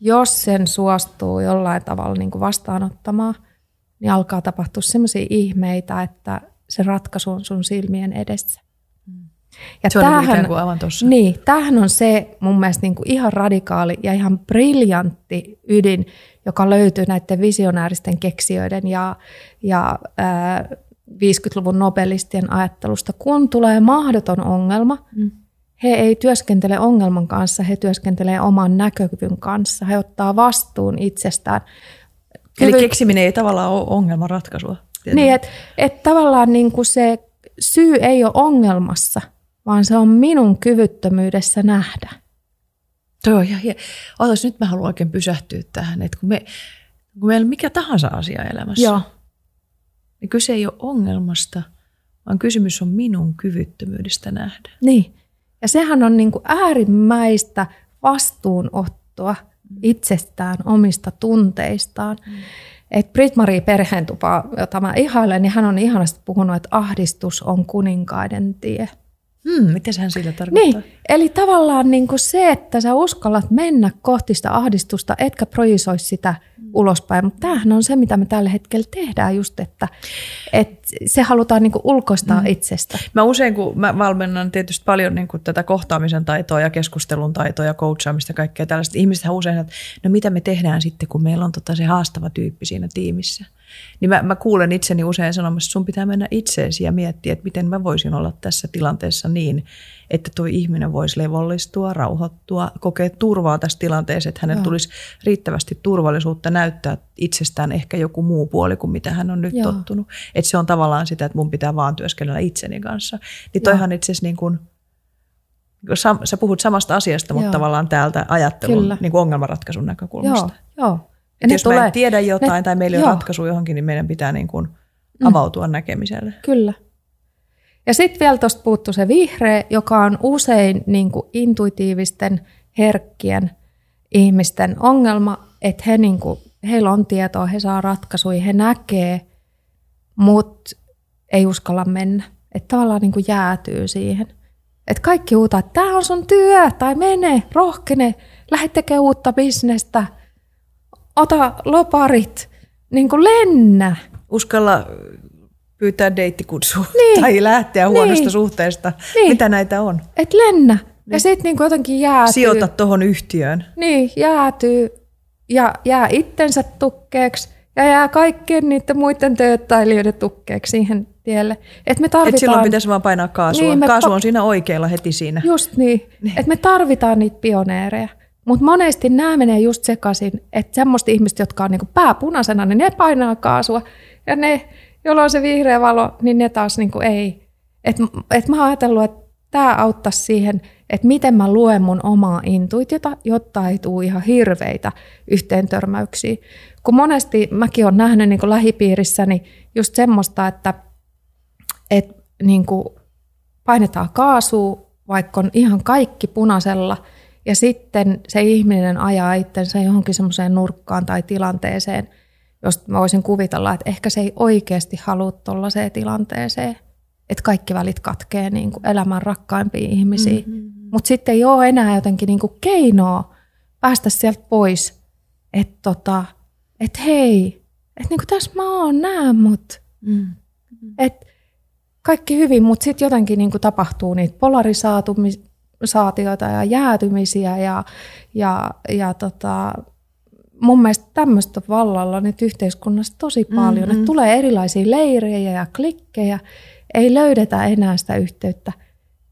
jos sen suostuu jollain tavalla niinku vastaanottamaan, niin alkaa tapahtua sellaisia ihmeitä, että se ratkaisu on sun silmien edessä. Ja se tämähän, on aivan tossa. Niin, tämähän on se mun mielestä niin kuin ihan radikaali ja ihan briljantti ydin, joka löytyy näiden visionääristen keksijöiden ja, ja äh, 50-luvun nobelistien ajattelusta, kun tulee mahdoton ongelma, mm. he ei työskentele ongelman kanssa, he työskentelee oman näkökyvyn kanssa, he ottaa vastuun itsestään. Eli Kyvy... keksiminen ei tavallaan ole ongelman ratkaisua. Niin, että et tavallaan niin kuin se syy ei ole ongelmassa, vaan se on minun kyvyttömyydessä nähdä. Toi on ihan hie- nyt mä haluan oikein pysähtyä tähän, että kun, me, kun meillä on mikä tahansa asia elämässä, Joo niin kyse ei ole ongelmasta, vaan kysymys on minun kyvyttömyydestä nähdä. Niin. Ja sehän on niin kuin äärimmäistä vastuunottoa itsestään, omista tunteistaan. Mm. Et Brit-Marie Perheentupa, jota mä ihailen, niin hän on ihanasti puhunut, että ahdistus on kuninkaiden tie. Hmm, miten hän sillä tarkoittaa? Niin, eli tavallaan niin kuin se, että sä uskallat mennä kohti sitä ahdistusta, etkä projisoi sitä mm. ulospäin. Mutta tämähän on se, mitä me tällä hetkellä tehdään just, että, että se halutaan niin kuin ulkoistaa hmm. itsestä. Mä usein, kun mä valmennan tietysti paljon niin kuin tätä kohtaamisen taitoa ja keskustelun taitoa ja coachaamista ja kaikkea tällaista, ihmiset usein, että no mitä me tehdään sitten, kun meillä on tota se haastava tyyppi siinä tiimissä niin mä, mä kuulen itseni usein sanomassa, että sun pitää mennä itseesi ja miettiä, että miten mä voisin olla tässä tilanteessa niin, että tuo ihminen voisi levollistua, rauhoittua, kokea turvaa tässä tilanteessa, että hänellä tulisi riittävästi turvallisuutta näyttää itsestään ehkä joku muu puoli kuin mitä hän on nyt Joo. tottunut. Että se on tavallaan sitä, että mun pitää vaan työskennellä itseni kanssa. Niin toihan itse asiassa niin kuin, sä puhut samasta asiasta, mutta Joo. tavallaan täältä ajattelun niin kuin ongelmanratkaisun näkökulmasta. Joo, Joo. Ja jos tulee, mä en tiedä jotain ne, tai meillä on ratkaisu johonkin, niin meidän pitää niin kuin mm. avautua mm. näkemiselle. Kyllä. Ja sitten vielä tuosta puuttuu se vihreä, joka on usein niin kuin intuitiivisten, herkkien ihmisten ongelma, että he niin kuin, heillä on tietoa, he saa ratkaisuja, he näkee, mutta ei uskalla mennä. Että tavallaan niin kuin jäätyy siihen. Että kaikki huutaa, että tämä on sun työ, tai mene, rohkene, lähde tekemään uutta bisnestä – ota loparit, Niin kuin lennä. Uskalla pyytää deittikutsua niin. tai lähteä huonosta niin. suhteesta. Niin. Mitä näitä on? Et lennä. Niin. Ja sitten niin jotenkin jäätyy. Sijoita tuohon yhtiöön. Niin, jäätyy ja jää itsensä tukkeeksi ja jää kaikkien niiden muiden tööttäilijöiden tukkeeksi siihen tielle. Et me tarvitaan... Et silloin pitäisi vaan painaa kaasua. Niin, Kaasu on siinä oikealla heti siinä. Just niin. niin. Että me tarvitaan niitä pioneereja. Mutta monesti nämä menee just sekaisin, että semmoista ihmistä, jotka on niinku pääpunaisena, niin ne painaa kaasua. Ja ne, joilla on se vihreä valo, niin ne taas niinku ei. Et, et mä oon ajatellut, että tämä auttaisi siihen, että miten mä luen mun omaa intuitiota, jotta ei tule ihan hirveitä yhteentörmäyksiä. Kun monesti mäkin olen nähnyt niin lähipiirissäni just semmoista, että, että niin painetaan kaasua, vaikka on ihan kaikki punaisella, ja sitten se ihminen ajaa itsensä johonkin semmoiseen nurkkaan tai tilanteeseen, josta mä voisin kuvitella, että ehkä se ei oikeasti halua tuollaiseen tilanteeseen että kaikki välit katkee niin kuin elämän rakkaimpiin ihmisiin. Mm-hmm. Mutta sitten ei ole enää jotenkin niin kuin keinoa päästä sieltä pois, että tota, et hei, että niin kuin tässä mä oon, näe mut. Mm-hmm. Et kaikki hyvin, mutta sitten jotenkin niin kuin tapahtuu niitä polarisaatioita ja jäätymisiä ja, ja, ja tota, mun mielestä tämmöistä vallalla nyt yhteiskunnassa tosi paljon, mm-hmm. että tulee erilaisia leirejä ja klikkejä, ei löydetä enää sitä yhteyttä.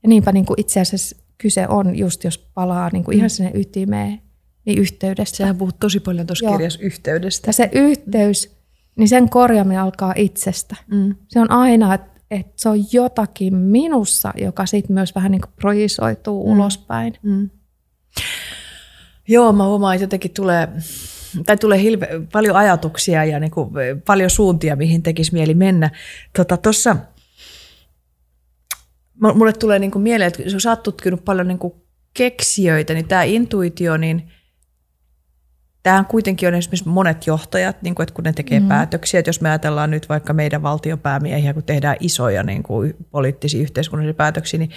Ja niinpä niin kuin itse asiassa kyse on just, jos palaa niin kuin ihan sinne ytimeen, niin yhteydestä. Sehän puhut tosi paljon tuossa kirjassa yhteydestä. Ja se yhteys, niin sen korjaaminen alkaa itsestä. Mm. Se on aina, että et se on jotakin minussa, joka sitten myös vähän niin kuin projisoituu mm. ulospäin. Mm. Joo, mä huomaan, että jotenkin tulee, tai tulee hilve, paljon ajatuksia ja niin kuin paljon suuntia, mihin tekisi mieli mennä. Tuossa tota, mulle tulee niin kuin mieleen, että jos sä oot tutkinut paljon niin kuin keksijöitä, niin tämä intuitio, niin tämähän kuitenkin on esimerkiksi monet johtajat, niin kuin, että kun ne tekee mm. päätöksiä, että jos me ajatellaan nyt vaikka meidän valtiopäämiehiä, kun tehdään isoja niin kuin poliittisia yhteiskunnallisia päätöksiä, niin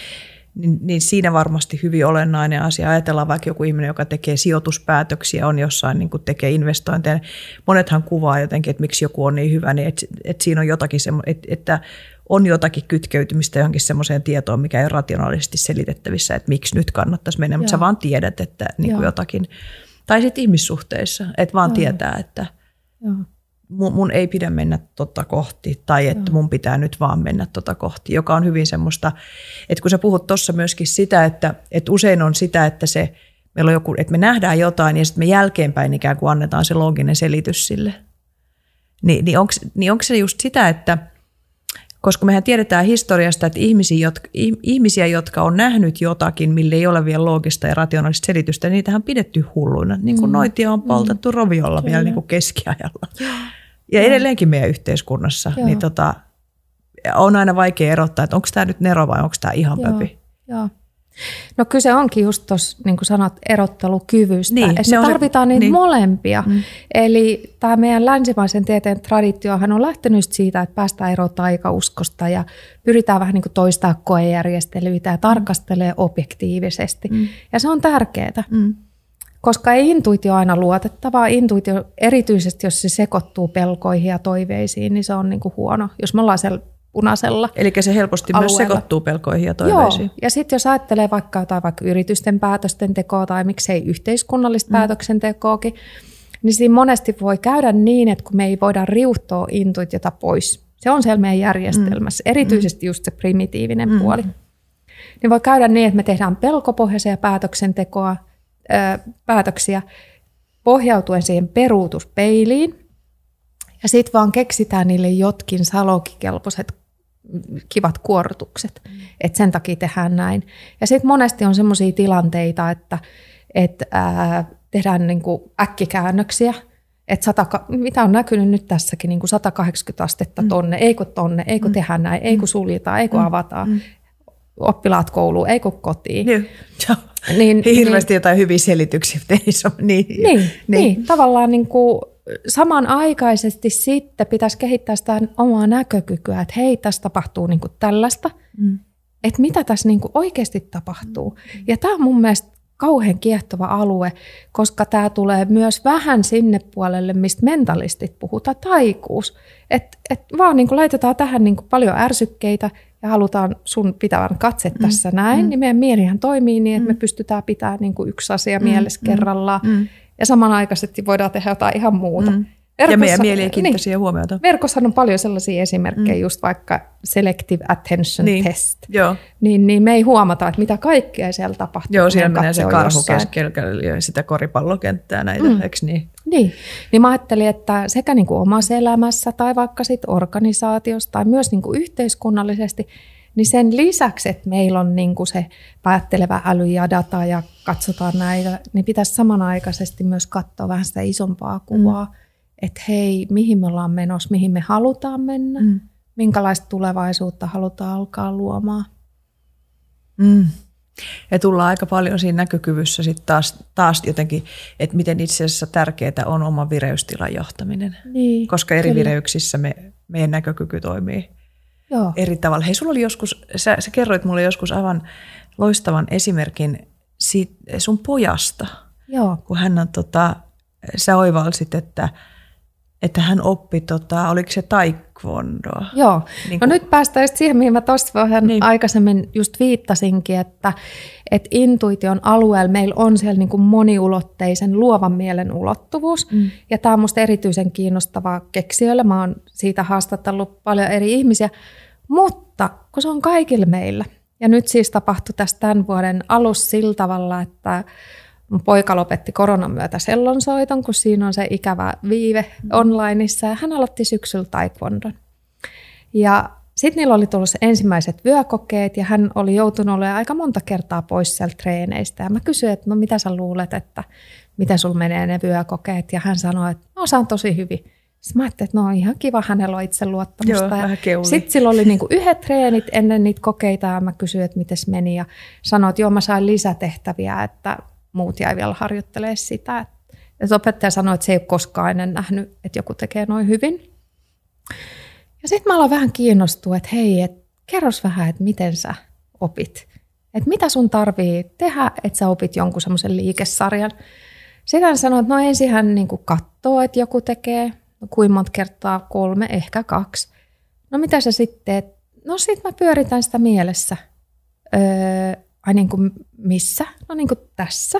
niin, niin siinä varmasti hyvin olennainen asia. Ajatellaan vaikka joku ihminen, joka tekee sijoituspäätöksiä, on jossain niin kuin tekee investointeja. Monethan kuvaa jotenkin, että miksi joku on niin hyvä, niin että, että siinä on jotakin, että, että on jotakin kytkeytymistä johonkin semmoiseen tietoon, mikä ei ole rationaalisesti selitettävissä, että miksi nyt kannattaisi mennä, mutta sä vaan tiedät, että niin kuin jotakin. Tai sitten ihmissuhteissa, että vaan Joo. tietää, että Joo. Mun, mun ei pidä mennä tota kohti, tai että Joo. mun pitää nyt vaan mennä tota kohti, joka on hyvin semmoista, että kun sä puhut tuossa myöskin sitä, että, että usein on sitä, että se, meillä on joku, että me nähdään jotain ja sitten me jälkeenpäin ikään kuin annetaan se looginen selitys sille. Ni, niin onko niin onko se just sitä, että – koska mehän tiedetään historiasta, että ihmisiä, jotka, ihmisiä, jotka on nähnyt jotakin, mille ei ole vielä loogista ja rationaalista selitystä, niitähän on pidetty hulluina. Niin kuin mm. noitia on poltettu mm. roviolla Kyllä. vielä niin kuin keskiajalla. Ja, ja edelleenkin meidän yhteiskunnassa. Niin tota, on aina vaikea erottaa, että onko tämä nyt Nero vai onko tämä ihan Joo. pöpi. Joo. No kyse onkin just tuossa, niin kuin sanot, erottelukyvystä. Niin, että me tarvitaan se, niitä niin. molempia. Mm. Eli tämä meidän länsimaisen tieteen traditiohan on lähtenyt siitä, että päästään eroon taikauskosta ja pyritään vähän niin kuin toistaa koejärjestelyitä ja tarkastelee objektiivisesti. Mm. Ja se on tärkeää. Mm. Koska ei intuitio aina luotettavaa. Intuitio, erityisesti jos se sekoittuu pelkoihin ja toiveisiin, niin se on niin kuin huono. Jos me ollaan siellä punaisella Eli se helposti alueella. myös sekoittuu pelkoihin ja toiveisiin. Joo, ja sitten jos ajattelee vaikka jotain vaikka yritysten päätösten tekoa tai miksei yhteiskunnallista mm. päätöksentekoakin, niin siinä monesti voi käydä niin, että kun me ei voida riuhtoa intuitiota pois, se on siellä meidän järjestelmässä, mm. erityisesti just se primitiivinen mm. puoli, niin voi käydä niin, että me tehdään pelkopohjaisia päätöksentekoa, ö, päätöksiä pohjautuen siihen peruutuspeiliin, ja sitten vaan keksitään niille jotkin salokikelpoiset kivat kuorrutukset, mm. että sen takia tehdään näin. Ja sitten monesti on sellaisia tilanteita, että, että ää, tehdään niinku äkkikäännöksiä, että sata, mitä on näkynyt nyt tässäkin, niin kuin 180 astetta mm. tonne, eikö tonne, eikö mm. tehdä näin, eikö mm. suljeta, eikö mm. avata, mm. oppilaat kouluun, eikö kotiin. Niin, niin, Hirveästi niin, jotain hyviä selityksiä. Niin, niin, niin, niin, tavallaan niin kuin, samanaikaisesti sitten pitäisi kehittää sitä omaa näkökykyä, että hei, tässä tapahtuu niin kuin tällaista, mm. että mitä tässä niin kuin oikeasti tapahtuu. Mm. Ja tämä on mun mielestä kauhean kiehtova alue, koska tämä tulee myös vähän sinne puolelle, mistä mentalistit puhutaan, taikuus. Että et vaan niin kuin laitetaan tähän niin kuin paljon ärsykkeitä ja halutaan sun pitävän katse mm. tässä näin, mm. niin meidän mielihän toimii niin, että mm. me pystytään pitämään niin kuin yksi asia mm. mielessä mm. kerrallaan. Mm. Ja samanaikaisesti voidaan tehdä jotain ihan muuta. Mm. Verkossa, ja meidän mieli ei kiinnitä niin, siihen huomiota. Verkossa on paljon sellaisia esimerkkejä, mm. just vaikka selective attention niin, test. Joo. Niin, niin me ei huomata, että mitä kaikkea siellä tapahtuu. Joo, siellä menee se karhu keskellä ja sitä koripallokenttää näitä, mm. eikö niin? Niin. niin mä ajattelin, että sekä niin kuin omassa elämässä tai vaikka sit organisaatiossa tai myös niin kuin yhteiskunnallisesti, niin sen lisäksi, että meillä on niin kuin se päättelevä äly ja data ja katsotaan näitä, niin pitäisi samanaikaisesti myös katsoa vähän sitä isompaa kuvaa. Mm että hei, mihin me ollaan menossa, mihin me halutaan mennä, mm. minkälaista tulevaisuutta halutaan alkaa luomaan. Mm. Ja tullaan aika paljon siinä näkökyvyssä sitten taas, taas jotenkin, että miten itse asiassa tärkeää on oma vireystilan johtaminen. Niin, Koska eri kyllä. vireyksissä me, meidän näkökyky toimii Joo. eri tavalla. Hei, sulla oli joskus, sä, sä kerroit mulle joskus aivan loistavan esimerkin siitä, sun pojasta. Joo. Kun hän on, tota, sä oivalsit, että – että hän oppi, tota, oliko se taekwondoa? Joo. Niin kun... No nyt päästään just siihen, mihin mä tuossa vähän niin. aikaisemmin just viittasinkin, että, että intuition alueella meillä on siellä niin kuin moniulotteisen luovan mielen ulottuvuus. Mm. Ja tämä on musta erityisen kiinnostavaa keksijöille. Mä oon siitä haastattellut paljon eri ihmisiä. Mutta kun se on kaikille meillä, ja nyt siis tapahtui tässä tämän vuoden alussa sillä tavalla, että Mun poika lopetti koronan myötä sellonsoiton, kun siinä on se ikävä viive onlineissa. Ja hän aloitti syksyllä taekwondon. Ja sitten niillä oli tullut ensimmäiset vyökokeet ja hän oli joutunut olemaan aika monta kertaa pois sieltä treeneistä. Ja mä kysyin, että no mitä sä luulet, että miten sulla menee ne vyökokeet. Ja hän sanoi, että no osaan tosi hyvin. Sitten mä ajattelin, että no ihan kiva, hänellä on itse luottamusta. Sitten sillä oli niinku yhdet treenit ennen niitä kokeita ja mä kysyin, että miten meni. Ja sanoin, että joo mä sain lisätehtäviä, että muut jäi vielä harjoittelemaan sitä. Että opettaja sanoi, että se ei ole koskaan ennen nähnyt, että joku tekee noin hyvin. Ja sitten mä aloin vähän kiinnostua, että hei, et kerros vähän, että miten sä opit. Että mitä sun tarvii tehdä, että sä opit jonkun semmoisen liikesarjan. Sitten hän sanoi, että no ensin hän niin katsoo, että joku tekee, kuinka monta kertaa, kolme, ehkä kaksi. No mitä sä sitten? No sit mä pyöritän sitä mielessä. Öö, ai niin kuin missä? No niin kuin tässä.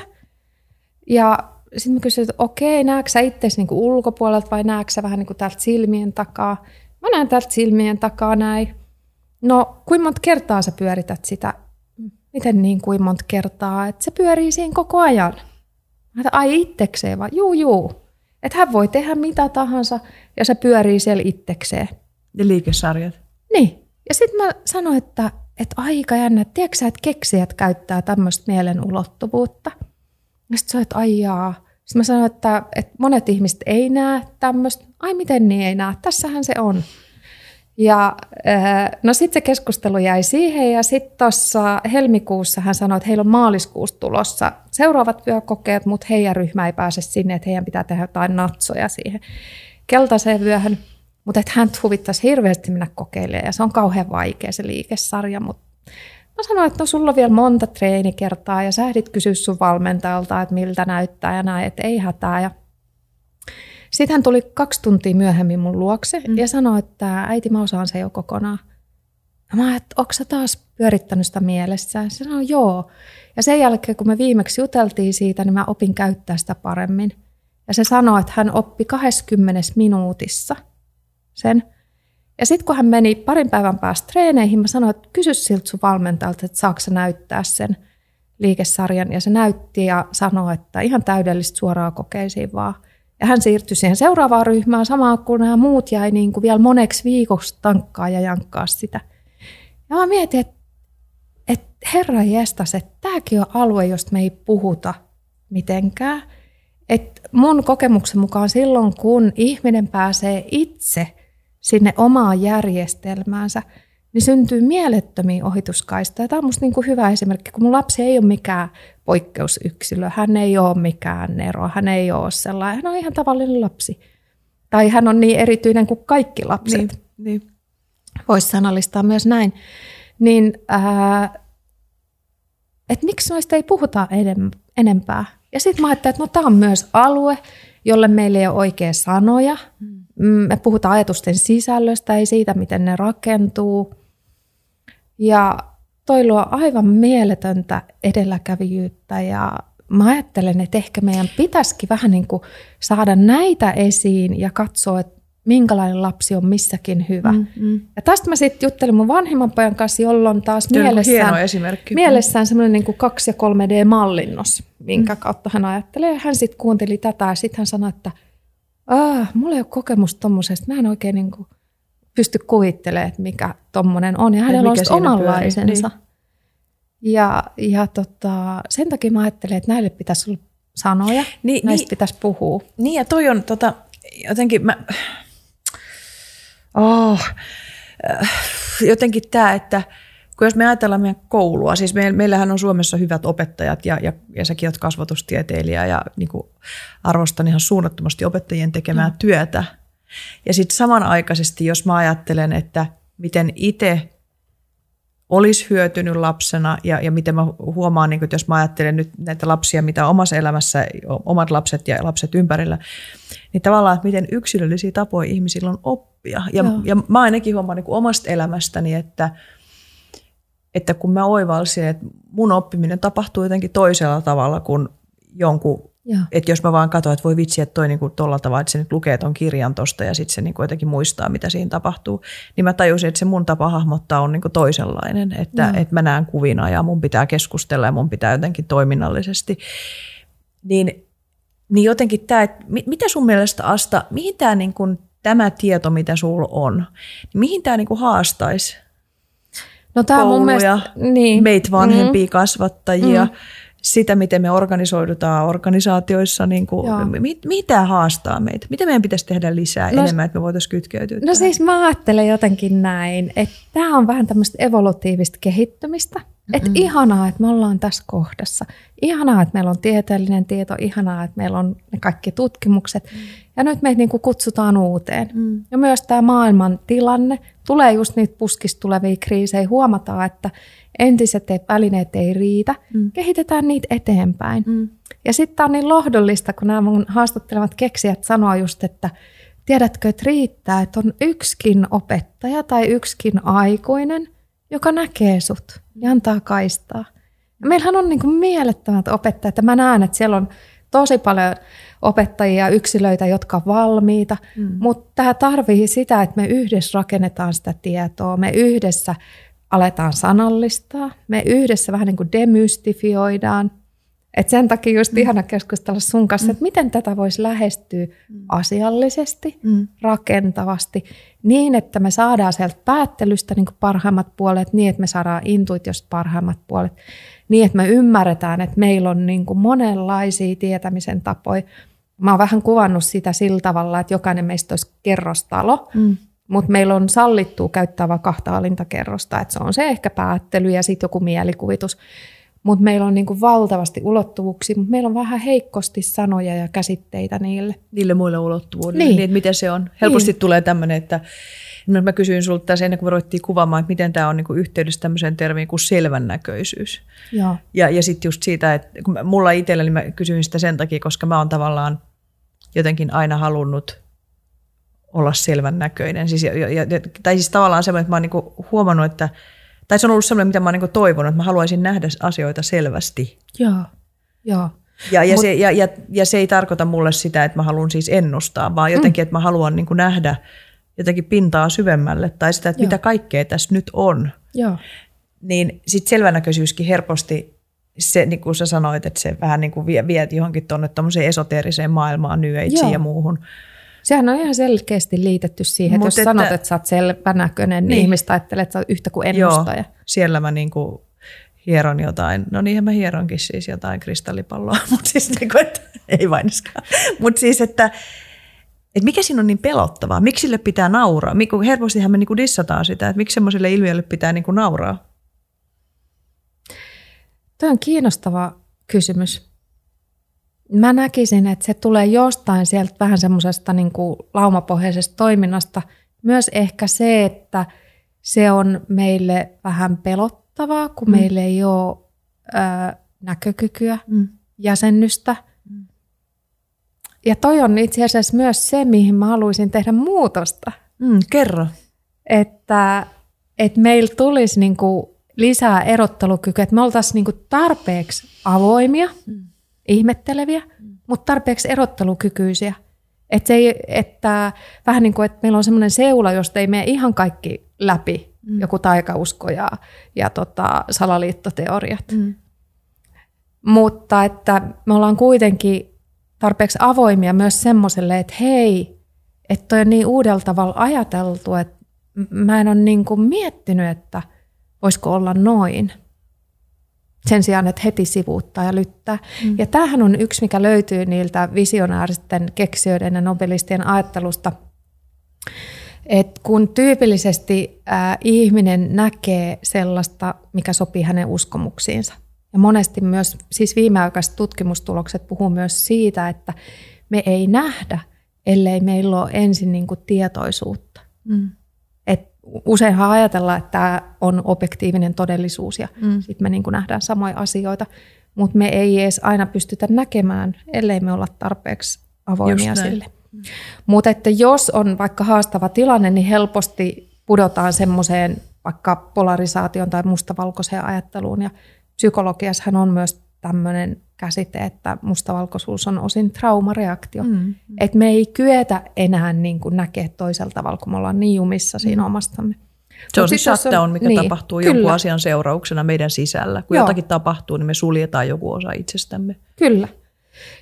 Ja sitten mä kysyin, että okei, näetkö sä itse niin ulkopuolelta vai näetkö sä vähän niin kuin täältä silmien takaa? Mä näen täältä silmien takaa näin. No, kuinka monta kertaa sä pyörität sitä? Miten niin kuin monta kertaa? Että se pyörii siinä koko ajan. Mä ai itsekseen vai? Juu, juu. Että hän voi tehdä mitä tahansa ja se pyörii siellä itsekseen. Ja liikesarjat. Niin. Ja sitten mä sanoin, että että aika jännä, tiedätkö että keksijät käyttää tämmöistä mielen ulottuvuutta? Ja sitten sä että ai jaa. Sitten mä sanoin, että, että monet ihmiset ei näe tämmöistä. Ai miten niin ei näe? Tässähän se on. Ja äh, no sitten se keskustelu jäi siihen ja sitten tuossa helmikuussa hän sanoi, että heillä on maaliskuussa tulossa seuraavat vyökokeet, mutta heidän ryhmä ei pääse sinne, että heidän pitää tehdä jotain natsoja siihen keltaiseen vyöhön. Mutta että hän huvittaisi hirveästi mennä kokeilemaan ja se on kauhean vaikea se liikesarja. Mutta mä sanoin, että no sulla on vielä monta treenikertaa ja sä ehdit kysyä sun valmentajalta, että miltä näyttää ja näin, että ei hätää. Ja sitten hän tuli kaksi tuntia myöhemmin mun luokse mm. ja sanoi, että äiti mä osaan se jo kokonaan. Ja mä että onko sä taas pyörittänyt sitä mielessä? Se sanoi, joo. Ja sen jälkeen, kun me viimeksi juteltiin siitä, niin mä opin käyttää sitä paremmin. Ja se sanoi, että hän oppi 20 minuutissa – sen. Ja sitten kun hän meni parin päivän päästä treeneihin, mä sanoin, että kysy siltä sun valmentajalta, että saako sä näyttää sen liikesarjan. Ja se näytti ja sanoi, että ihan täydellistä suoraa kokeisiin vaan. Ja hän siirtyi siihen seuraavaan ryhmään samaan, kun nämä muut jäi niin kuin vielä moneksi viikoksi tankkaa ja jankkaa sitä. Ja mä mietin, että, että herra jestas, että tämäkin on alue, josta me ei puhuta mitenkään. Että mun kokemuksen mukaan silloin, kun ihminen pääsee itse sinne omaan järjestelmäänsä, niin syntyy mielettömiä ohituskaistoja. Tämä on minusta niin kuin hyvä esimerkki, kun mun lapsi ei ole mikään poikkeusyksilö, hän ei ole mikään ero, hän ei ole sellainen, hän on ihan tavallinen lapsi. Tai hän on niin erityinen kuin kaikki lapset. Niin, niin. Voisi sanallistaa myös näin. Niin, ää, että miksi noista ei puhuta enempää. Ja sitten mä ajattelin, että no tämä on myös alue, jolle meillä ei ole oikea sanoja. Mm, Me puhutaan ajatusten sisällöstä, ei siitä, miten ne rakentuu. Ja toi luo aivan mieletöntä edelläkävijyyttä ja mä ajattelen, että ehkä meidän pitäisikin vähän niin kuin saada näitä esiin ja katsoa, että minkälainen lapsi on missäkin hyvä. Mm, mm. Ja tästä mä sitten juttelin mun vanhemman pojan kanssa, jolla on taas Tämä on mielessään, mielessään semmoinen niin kuin 2- ja 3D-mallinnos, minkä mm. kautta hän ajattelee. Ja hän sitten kuunteli tätä ja sitten hän sanoi, että ah, mulla ei ole kokemusta tommosesta. Mä en oikein niin kuin pysty kuvittelemaan, että mikä tommonen on. Ja hänellä on pyörii, omanlaisensa. Ja, ja tota, sen takia mä ajattelen, että näille pitäisi olla sanoja, Niin, näistä niin. pitäisi puhua. Niin ja toi on tota, jotenkin mä, oh, äh, jotenkin tämä, että kun jos me ajatellaan meidän koulua, siis me, meillähän on Suomessa hyvät opettajat ja, ja, ja säkin olet kasvatustieteilijä ja niin kuin arvostan ihan suunnattomasti opettajien tekemää mm. työtä. Ja sitten samanaikaisesti, jos mä ajattelen, että miten itse olisi hyötynyt lapsena ja, ja miten mä huomaan, niin kun, että jos mä ajattelen nyt näitä lapsia, mitä on omassa elämässä, omat lapset ja lapset ympärillä, niin tavallaan, että miten yksilöllisiä tapoja ihmisillä on oppia. Ja, Joo. ja mä ainakin huomaan niin kuin omasta elämästäni, että, että kun mä oivalsin, että mun oppiminen tapahtuu jotenkin toisella tavalla kuin jonkun että jos mä vaan katson, että voi vitsi, että toi niinku tolla tavalla, että se nyt lukee ton kirjan tosta ja sitten se niinku jotenkin muistaa, mitä siinä tapahtuu, niin mä tajusin, että se mun tapa hahmottaa on niinku toisenlainen, että, että mä näen kuvina ja mun pitää keskustella ja mun pitää jotenkin toiminnallisesti. Niin, niin jotenkin tämä, että mi- mitä sun mielestä Asta, mihin tämä niinku, tämä tieto, mitä sulla on, niin mihin tämä niinku haastaisi No tämä mun kouluja, mielestä, niin. meitä vanhempia mm. kasvattajia, mm. sitä, miten me organisoidutaan organisaatioissa, niin kuin, mit, mitä haastaa meitä? Mitä meidän pitäisi tehdä lisää No- enemmän, että me voitaisiin kytkeytyä No tähän? siis mä ajattelen jotenkin näin, että tämä on vähän tämmöistä evolutiivista kehittymistä. Että ihanaa, että me ollaan tässä kohdassa. Ihanaa, että meillä on tieteellinen tieto. Ihanaa, että meillä on ne kaikki tutkimukset. Mm. Ja nyt meitä niinku kutsutaan uuteen. Mm. Ja myös tämä maailman tilanne. Tulee just niitä puskista tulevia kriisejä. Huomataan, että entiset välineet ei riitä. Mm. Kehitetään niitä eteenpäin. Mm. Ja sitten tämä on niin lohdollista, kun nämä mun haastattelevat keksijät sanoo just, että tiedätkö, että riittää, että on yksikin opettaja tai yksikin aikuinen, joka näkee sut ja antaa kaistaa. Ja meillähän on niin kuin mielettömät opettajat. Ja mä näen, että siellä on tosi paljon opettajia, yksilöitä, jotka on valmiita. Mm. Mutta tämä tarvii sitä, että me yhdessä rakennetaan sitä tietoa. Me yhdessä aletaan sanallistaa. Me yhdessä vähän niin kuin demystifioidaan. Et sen takia just mm. ihana keskustella sun kanssa, mm. että miten tätä voisi lähestyä mm. asiallisesti, mm. rakentavasti, niin että me saadaan sieltä päättelystä niin parhaimmat puolet, niin että me saadaan intuitiosta parhaimmat puolet, niin että me ymmärretään, että meillä on niin monenlaisia tietämisen tapoja. Mä oon vähän kuvannut sitä sillä tavalla, että jokainen meistä olisi kerrostalo, mm. mutta meillä on sallittu käyttää vain kahta alintakerrosta, että se on se ehkä päättely ja sitten joku mielikuvitus. Mutta meillä on niinku valtavasti ulottuvuuksia, mutta meillä on vähän heikkosti sanoja ja käsitteitä niille. Niille muille ulottuvuudelle, Niin. niin. niin että miten se on. Helposti niin. tulee tämmöinen, että no mä kysyin sulta tässä ennen kuin me ruvettiin kuvaamaan, että miten tämä on niin yhteydessä tämmöiseen termiin kuin selvännäköisyys. Joo. Ja, ja sitten just siitä, että kun mulla itselläni mä kysyin sitä sen takia, koska mä oon tavallaan jotenkin aina halunnut olla selvän näköinen. Siis, ja, ja, tai siis tavallaan semmoinen, että mä oon niinku huomannut, että, tai se on ollut semmoinen, mitä mä oon niinku toivonut, että mä haluaisin nähdä asioita selvästi. Joo. Joo. Ja, ja, Mut- se, ja, ja, ja se ei tarkoita mulle sitä, että mä haluan siis ennustaa, vaan jotenkin, mm. että mä haluan niinku nähdä jotenkin pintaa syvemmälle tai sitä, että Joo. mitä kaikkea tässä nyt on. Joo. Niin sitten selvänäköisyyskin helposti, se, niin kuin sä sanoit, että se vähän niin kuin vie, viet johonkin tuonne esoteeriseen maailmaan, Joo. ja muuhun. Sehän on ihan selkeästi liitetty siihen, että Mut jos että- sanot, että sä oot selvänäköinen, niin, Niin. ihmiset ajattelee, että sä oot yhtä kuin ennustaja. Joo, siellä mä niin kuin hieron jotain, no niinhän mä hieronkin siis jotain kristallipalloa, mutta siis niin kuin, että, ei vainiskaan. Mutta siis, että, että mikä siinä on niin pelottavaa, miksi sille pitää nauraa? Helpostihan me niin kuin dissataan sitä, että miksi semmoiselle ilmiölle pitää niin kuin nauraa. Tuo on kiinnostava kysymys. Mä näkisin, että se tulee jostain sieltä vähän semmoisesta niin kuin laumapohjaisesta toiminnasta. Myös ehkä se, että se on meille vähän pelottavaa, kun mm. meillä ei ole ö, näkökykyä. Mm. jäsennystä. Ja toi on itse asiassa myös se, mihin mä haluaisin tehdä muutosta. Mm, kerro. Että, että meillä tulisi niinku lisää erottelukykyä, että me oltaisiin niinku tarpeeksi avoimia, mm. Ihmetteleviä, mutta tarpeeksi erottelukykyisiä. Että, se ei, että vähän niin kuin, että meillä on semmoinen seula, josta ei mene ihan kaikki läpi, mm. joku taikausko ja, ja tota, salaliittoteoriat. Mm. Mutta että me ollaan kuitenkin tarpeeksi avoimia myös semmoiselle, että hei, että toi on niin uudella tavalla ajateltu, että mä en ole niin kuin miettinyt, että voisiko olla noin. Sen sijaan, että heti sivuuttaa ja lyttää. Mm. Ja tämähän on yksi, mikä löytyy niiltä visionaaristen keksijöiden ja nobelistien ajattelusta, että kun tyypillisesti äh, ihminen näkee sellaista, mikä sopii hänen uskomuksiinsa, ja monesti myös, siis viimeaikaiset tutkimustulokset puhuu myös siitä, että me ei nähdä, ellei meillä ole ensin niin kuin tietoisuutta. Mm. Useinhan ajatellaan, että tämä on objektiivinen todellisuus ja mm. sitten me niin kuin nähdään samoja asioita, mutta me ei edes aina pystytä näkemään, ellei me olla tarpeeksi avoimia sille. Mm. Mutta että jos on vaikka haastava tilanne, niin helposti pudotaan semmoiseen vaikka polarisaation tai mustavalkoiseen ajatteluun ja psykologiassahan on myös tämmöinen käsite, että mustavalkoisuus on osin traumareaktio. Mm, mm. Että me ei kyetä enää niin kuin näkeä toisella tavalla, kun me ollaan niin jumissa siinä mm. omastamme. Se on se shutdown, mikä niin, tapahtuu kyllä. jonkun asian seurauksena meidän sisällä. Kun Joo. jotakin tapahtuu, niin me suljetaan joku osa itsestämme. Kyllä.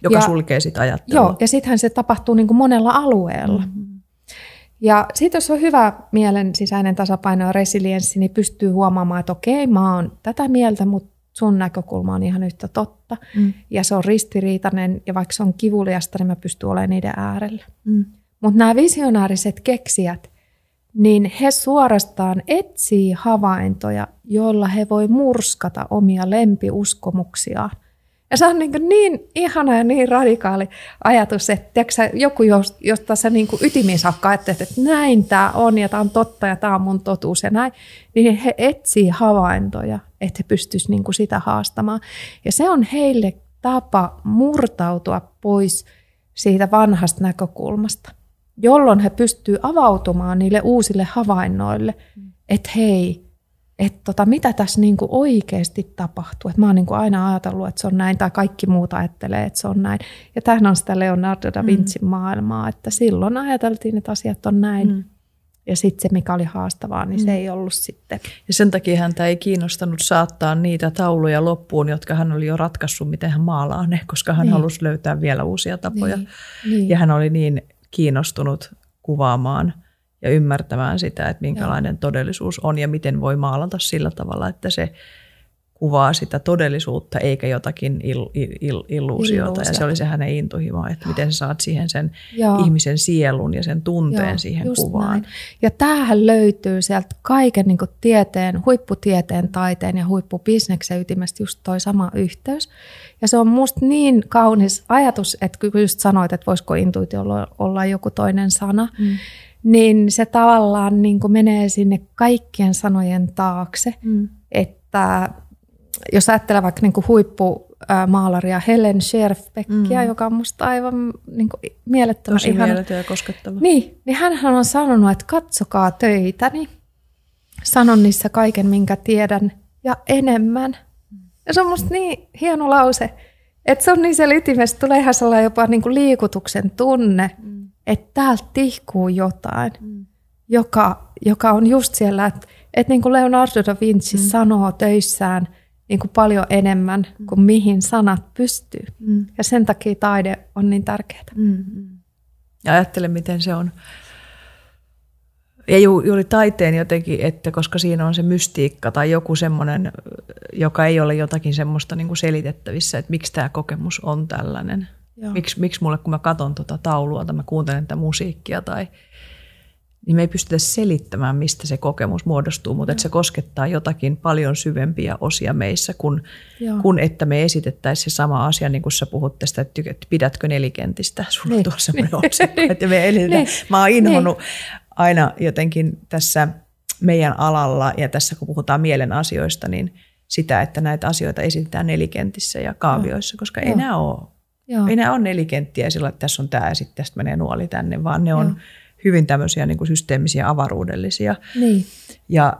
Joka ja, sulkee sitä ajattelua. Joo, ja sittenhän se tapahtuu niin kuin monella alueella. Mm-hmm. Ja sitten jos on hyvä mielen sisäinen tasapaino ja resilienssi, niin pystyy huomaamaan, että okei, mä oon tätä mieltä, mutta sun näkökulma on ihan yhtä totta. Mm. Ja se on ristiriitainen, ja vaikka se on kivuliasta, niin mä pystyn olemaan niiden äärellä. Mm. Mutta nämä visionääriset keksijät, niin he suorastaan etsii havaintoja, joilla he voi murskata omia lempiuskomuksiaan ja se on niin, niin ihana ja niin radikaali ajatus, että tiiäksä, joku, josta sä niin ytimiin saakka ajattelet, että näin tämä on ja tämä on totta ja tämä on mun totuus ja näin, niin he etsii havaintoja, että he pystyisivät niin sitä haastamaan. Ja se on heille tapa murtautua pois siitä vanhasta näkökulmasta, jolloin he pystyvät avautumaan niille uusille havainnoille, että hei, että tota, mitä tässä niinku oikeasti tapahtuu. Et mä oon niinku aina ajatellut, että se on näin, tai kaikki muut ajattelee, että se on näin. Ja tämähän on sitä Leonardo da Vincin mm. maailmaa, että silloin ajateltiin, että asiat on näin. Mm. Ja sitten se, mikä oli haastavaa, niin mm. se ei ollut sitten. Ja sen takia häntä ei kiinnostanut saattaa niitä tauluja loppuun, jotka hän oli jo ratkaissut, miten hän maalaa ne, koska hän niin. halusi löytää vielä uusia tapoja. Niin. Niin. Ja hän oli niin kiinnostunut kuvaamaan – ja ymmärtämään sitä, että minkälainen todellisuus on ja miten voi maalata sillä tavalla, että se kuvaa sitä todellisuutta eikä jotakin il, il, il, illuusiota. Ja se oli se hänen intohimo, että miten sä saat siihen sen Joo. ihmisen sielun ja sen tunteen Joo, siihen kuvaan. Näin. Ja tämähän löytyy sieltä kaiken niin tieteen, huipputieteen, taiteen ja huippubisneksen ytimestä just toi sama yhteys. Ja se on musta niin kaunis ajatus, että kun just sanoit, että voisiko intuitio olla, olla joku toinen sana, mm niin se tavallaan niin kuin menee sinne kaikkien sanojen taakse. Mm. Että jos ajattelee vaikka niin kuin huippumaalaria Helen Scherfbeckia, mm. joka on musta aivan niin kuin mielettömän Tosi ihana. mieletön ja koskettava. Niin, niin hän on sanonut, että katsokaa töitäni, sanon niissä kaiken, minkä tiedän, ja enemmän. Ja se on musta niin hieno lause, että se on niin se ytimessä, tulee ihan sellainen jopa niin kuin liikutuksen tunne, mm että täältä tihkuu jotain, mm. joka, joka on just siellä, että, että niin kuin Leonardo da Vinci mm. sanoo töissään niin kuin paljon enemmän mm. kuin mihin sanat pystyy. Mm. Ja sen takia taide on niin tärkeää. Mm. Ja ajattele, miten se on. Ja ju, juuri taiteen jotenkin, että koska siinä on se mystiikka tai joku semmoinen, joka ei ole jotakin semmoista niin kuin selitettävissä, että miksi tämä kokemus on tällainen. Miksi, miksi mulle, kun mä katson tuota taulua tai mä kuuntelen tätä musiikkia tai niin me ei pystytä selittämään, mistä se kokemus muodostuu, mutta että se koskettaa jotakin paljon syvempiä osia meissä, kun, kun että me esitettäisiin se sama asia, niin kuin sä puhut tästä, että pidätkö nelikentistä, sulla niin. on tuossa semmoinen niin. että me niin. Mä oon inhonnut niin. aina jotenkin tässä meidän alalla ja tässä kun puhutaan mielen asioista, niin sitä, että näitä asioita esitetään nelikentissä ja kaavioissa, koska ei nämä ole. Joo. Ei nämä ole nelikenttiä sillä, että tässä on tämä ja sitten tästä menee nuoli tänne, vaan ne on Joo. hyvin tämmöisiä niin kuin systeemisiä avaruudellisia. Niin. Ja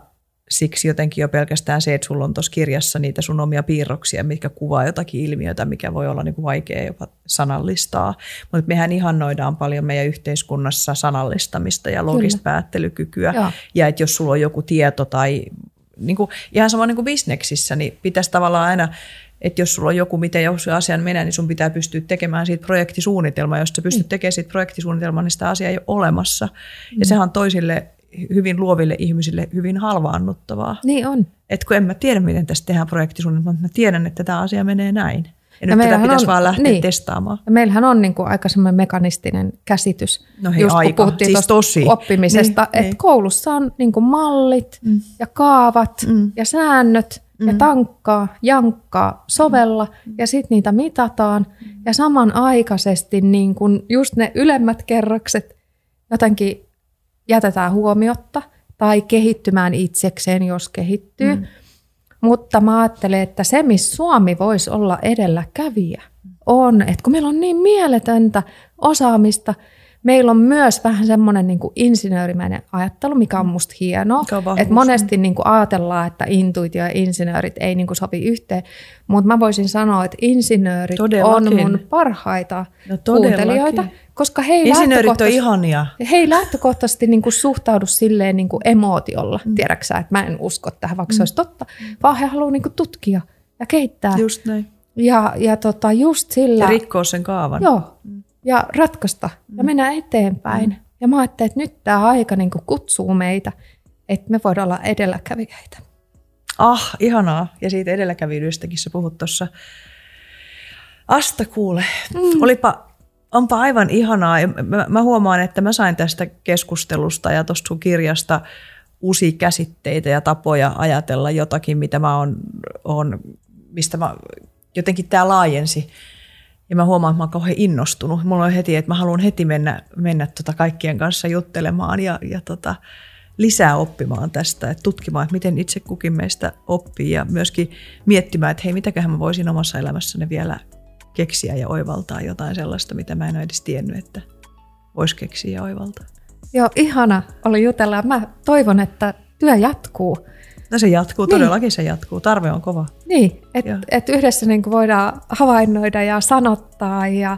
siksi jotenkin jo pelkästään se, että sulla on tuossa kirjassa niitä sun omia piirroksia, mitkä kuvaa jotakin ilmiötä, mikä voi olla niin kuin vaikea jopa sanallistaa. Mutta mehän ihannoidaan paljon meidän yhteiskunnassa sanallistamista ja logista Kyllä. päättelykykyä. Joo. Ja että jos sulla on joku tieto tai niin kuin, ihan sama niin kuin bisneksissä, niin pitäisi tavallaan aina, että jos sulla on joku, miten joku asian menee, niin sun pitää pystyä tekemään siitä projektisuunnitelma. Jos sä pystyt tekemään siitä projektisuunnitelmaa, niin sitä asiaa ei ole olemassa. Ja sehän on toisille hyvin luoville ihmisille hyvin halvaannuttavaa. Niin on. Että kun en mä tiedä, miten tästä tehdään projektisuunnitelma, mutta mä tiedän, että tämä asia menee näin. Ja, Ja nyt tätä pitäisi on- vaan lähteä niin. testaamaan. Ja meillähän on niin kuin aika semmoinen mekanistinen käsitys, No hei, just kun aika. puhuttiin Siis tosi. oppimisesta, Niin, että niin. koulussa on niin kuin mallit Mm. ja kaavat Mm. ja säännöt ja Mm. tankkaa, jankkaa, sovella ja sitten niitä mitataan. Ja samanaikaisesti niin kuin just ne ylemmät kerrokset jotenkin jätetään huomiotta tai kehittymään itsekseen, jos kehittyy. Mm. Mutta mä ajattelen, että se, missä Suomi voisi olla edelläkävijä, on, että kun meillä on niin mieletöntä osaamista, meillä on myös vähän semmoinen niin insinöörimäinen ajattelu, mikä on musta hienoa. Että monesti niin kuin ajatellaan, että intuitio ja insinöörit ei niin kuin sovi yhteen, mutta mä voisin sanoa, että insinöörit Todellakin. on mun parhaita No kuuntelijoita, koska he ei Insinöörit on ihania. he ei lähtökohtaisesti niin kuin suhtaudu silleen niin kuin emootiolla, mm. tiedäksä, että mä en usko tähän, vaikka mm. se olisi totta, vaan he haluaa niin kuin tutkia ja kehittää. Just näin. Ja, ja tota, just sillä, Ja rikkoa sen kaavan. joo, ja ratkaista ja mennä eteenpäin. Mm. Ja mä ajattelin, että nyt tämä aika niin kuin kutsuu meitä, että me voidaan olla edelläkävijöitä. Ah, ihanaa. Ja siitä edelläkävijyydestäkin sä puhut tuossa. Asta kuule. Mm. Olipa, onpa aivan ihanaa. Ja Mä, mä huomaan, että mä sain tästä keskustelusta ja tuosta sun kirjasta uusia käsitteitä ja tapoja ajatella jotakin, mitä mä oon, oon mistä mä, jotenkin tämä laajensi. Ja mä huomaan, että mä oon kauhean innostunut. Mulla on heti, että mä haluan heti mennä, mennä tota kaikkien kanssa juttelemaan ja, ja tota, lisää oppimaan tästä, että tutkimaan, että miten itse kukin meistä oppii ja myöskin miettimään, että hei, mitäköhän mä voisin omassa elämässäni vielä keksiä ja oivaltaa jotain sellaista, mitä mä en ole edes tiennyt, että voisi keksiä ja oivaltaa. Joo, ihana oli jutella. Mä toivon, että työ jatkuu. No se jatkuu, Niin. todellakin se jatkuu. Tarve on kova. Niin, että et yhdessä niin voidaan havainnoida ja sanottaa ja,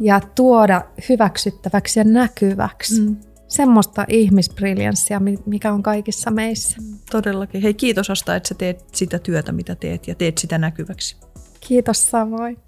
ja tuoda hyväksyttäväksi ja näkyväksi mm. semmoista ihmisbriljanssia, mi- mikä on kaikissa meissä. Todellakin. Hei, kiitos Asta, että sä teet sitä työtä, mitä teet ja teet sitä näkyväksi. Kiitos samoin.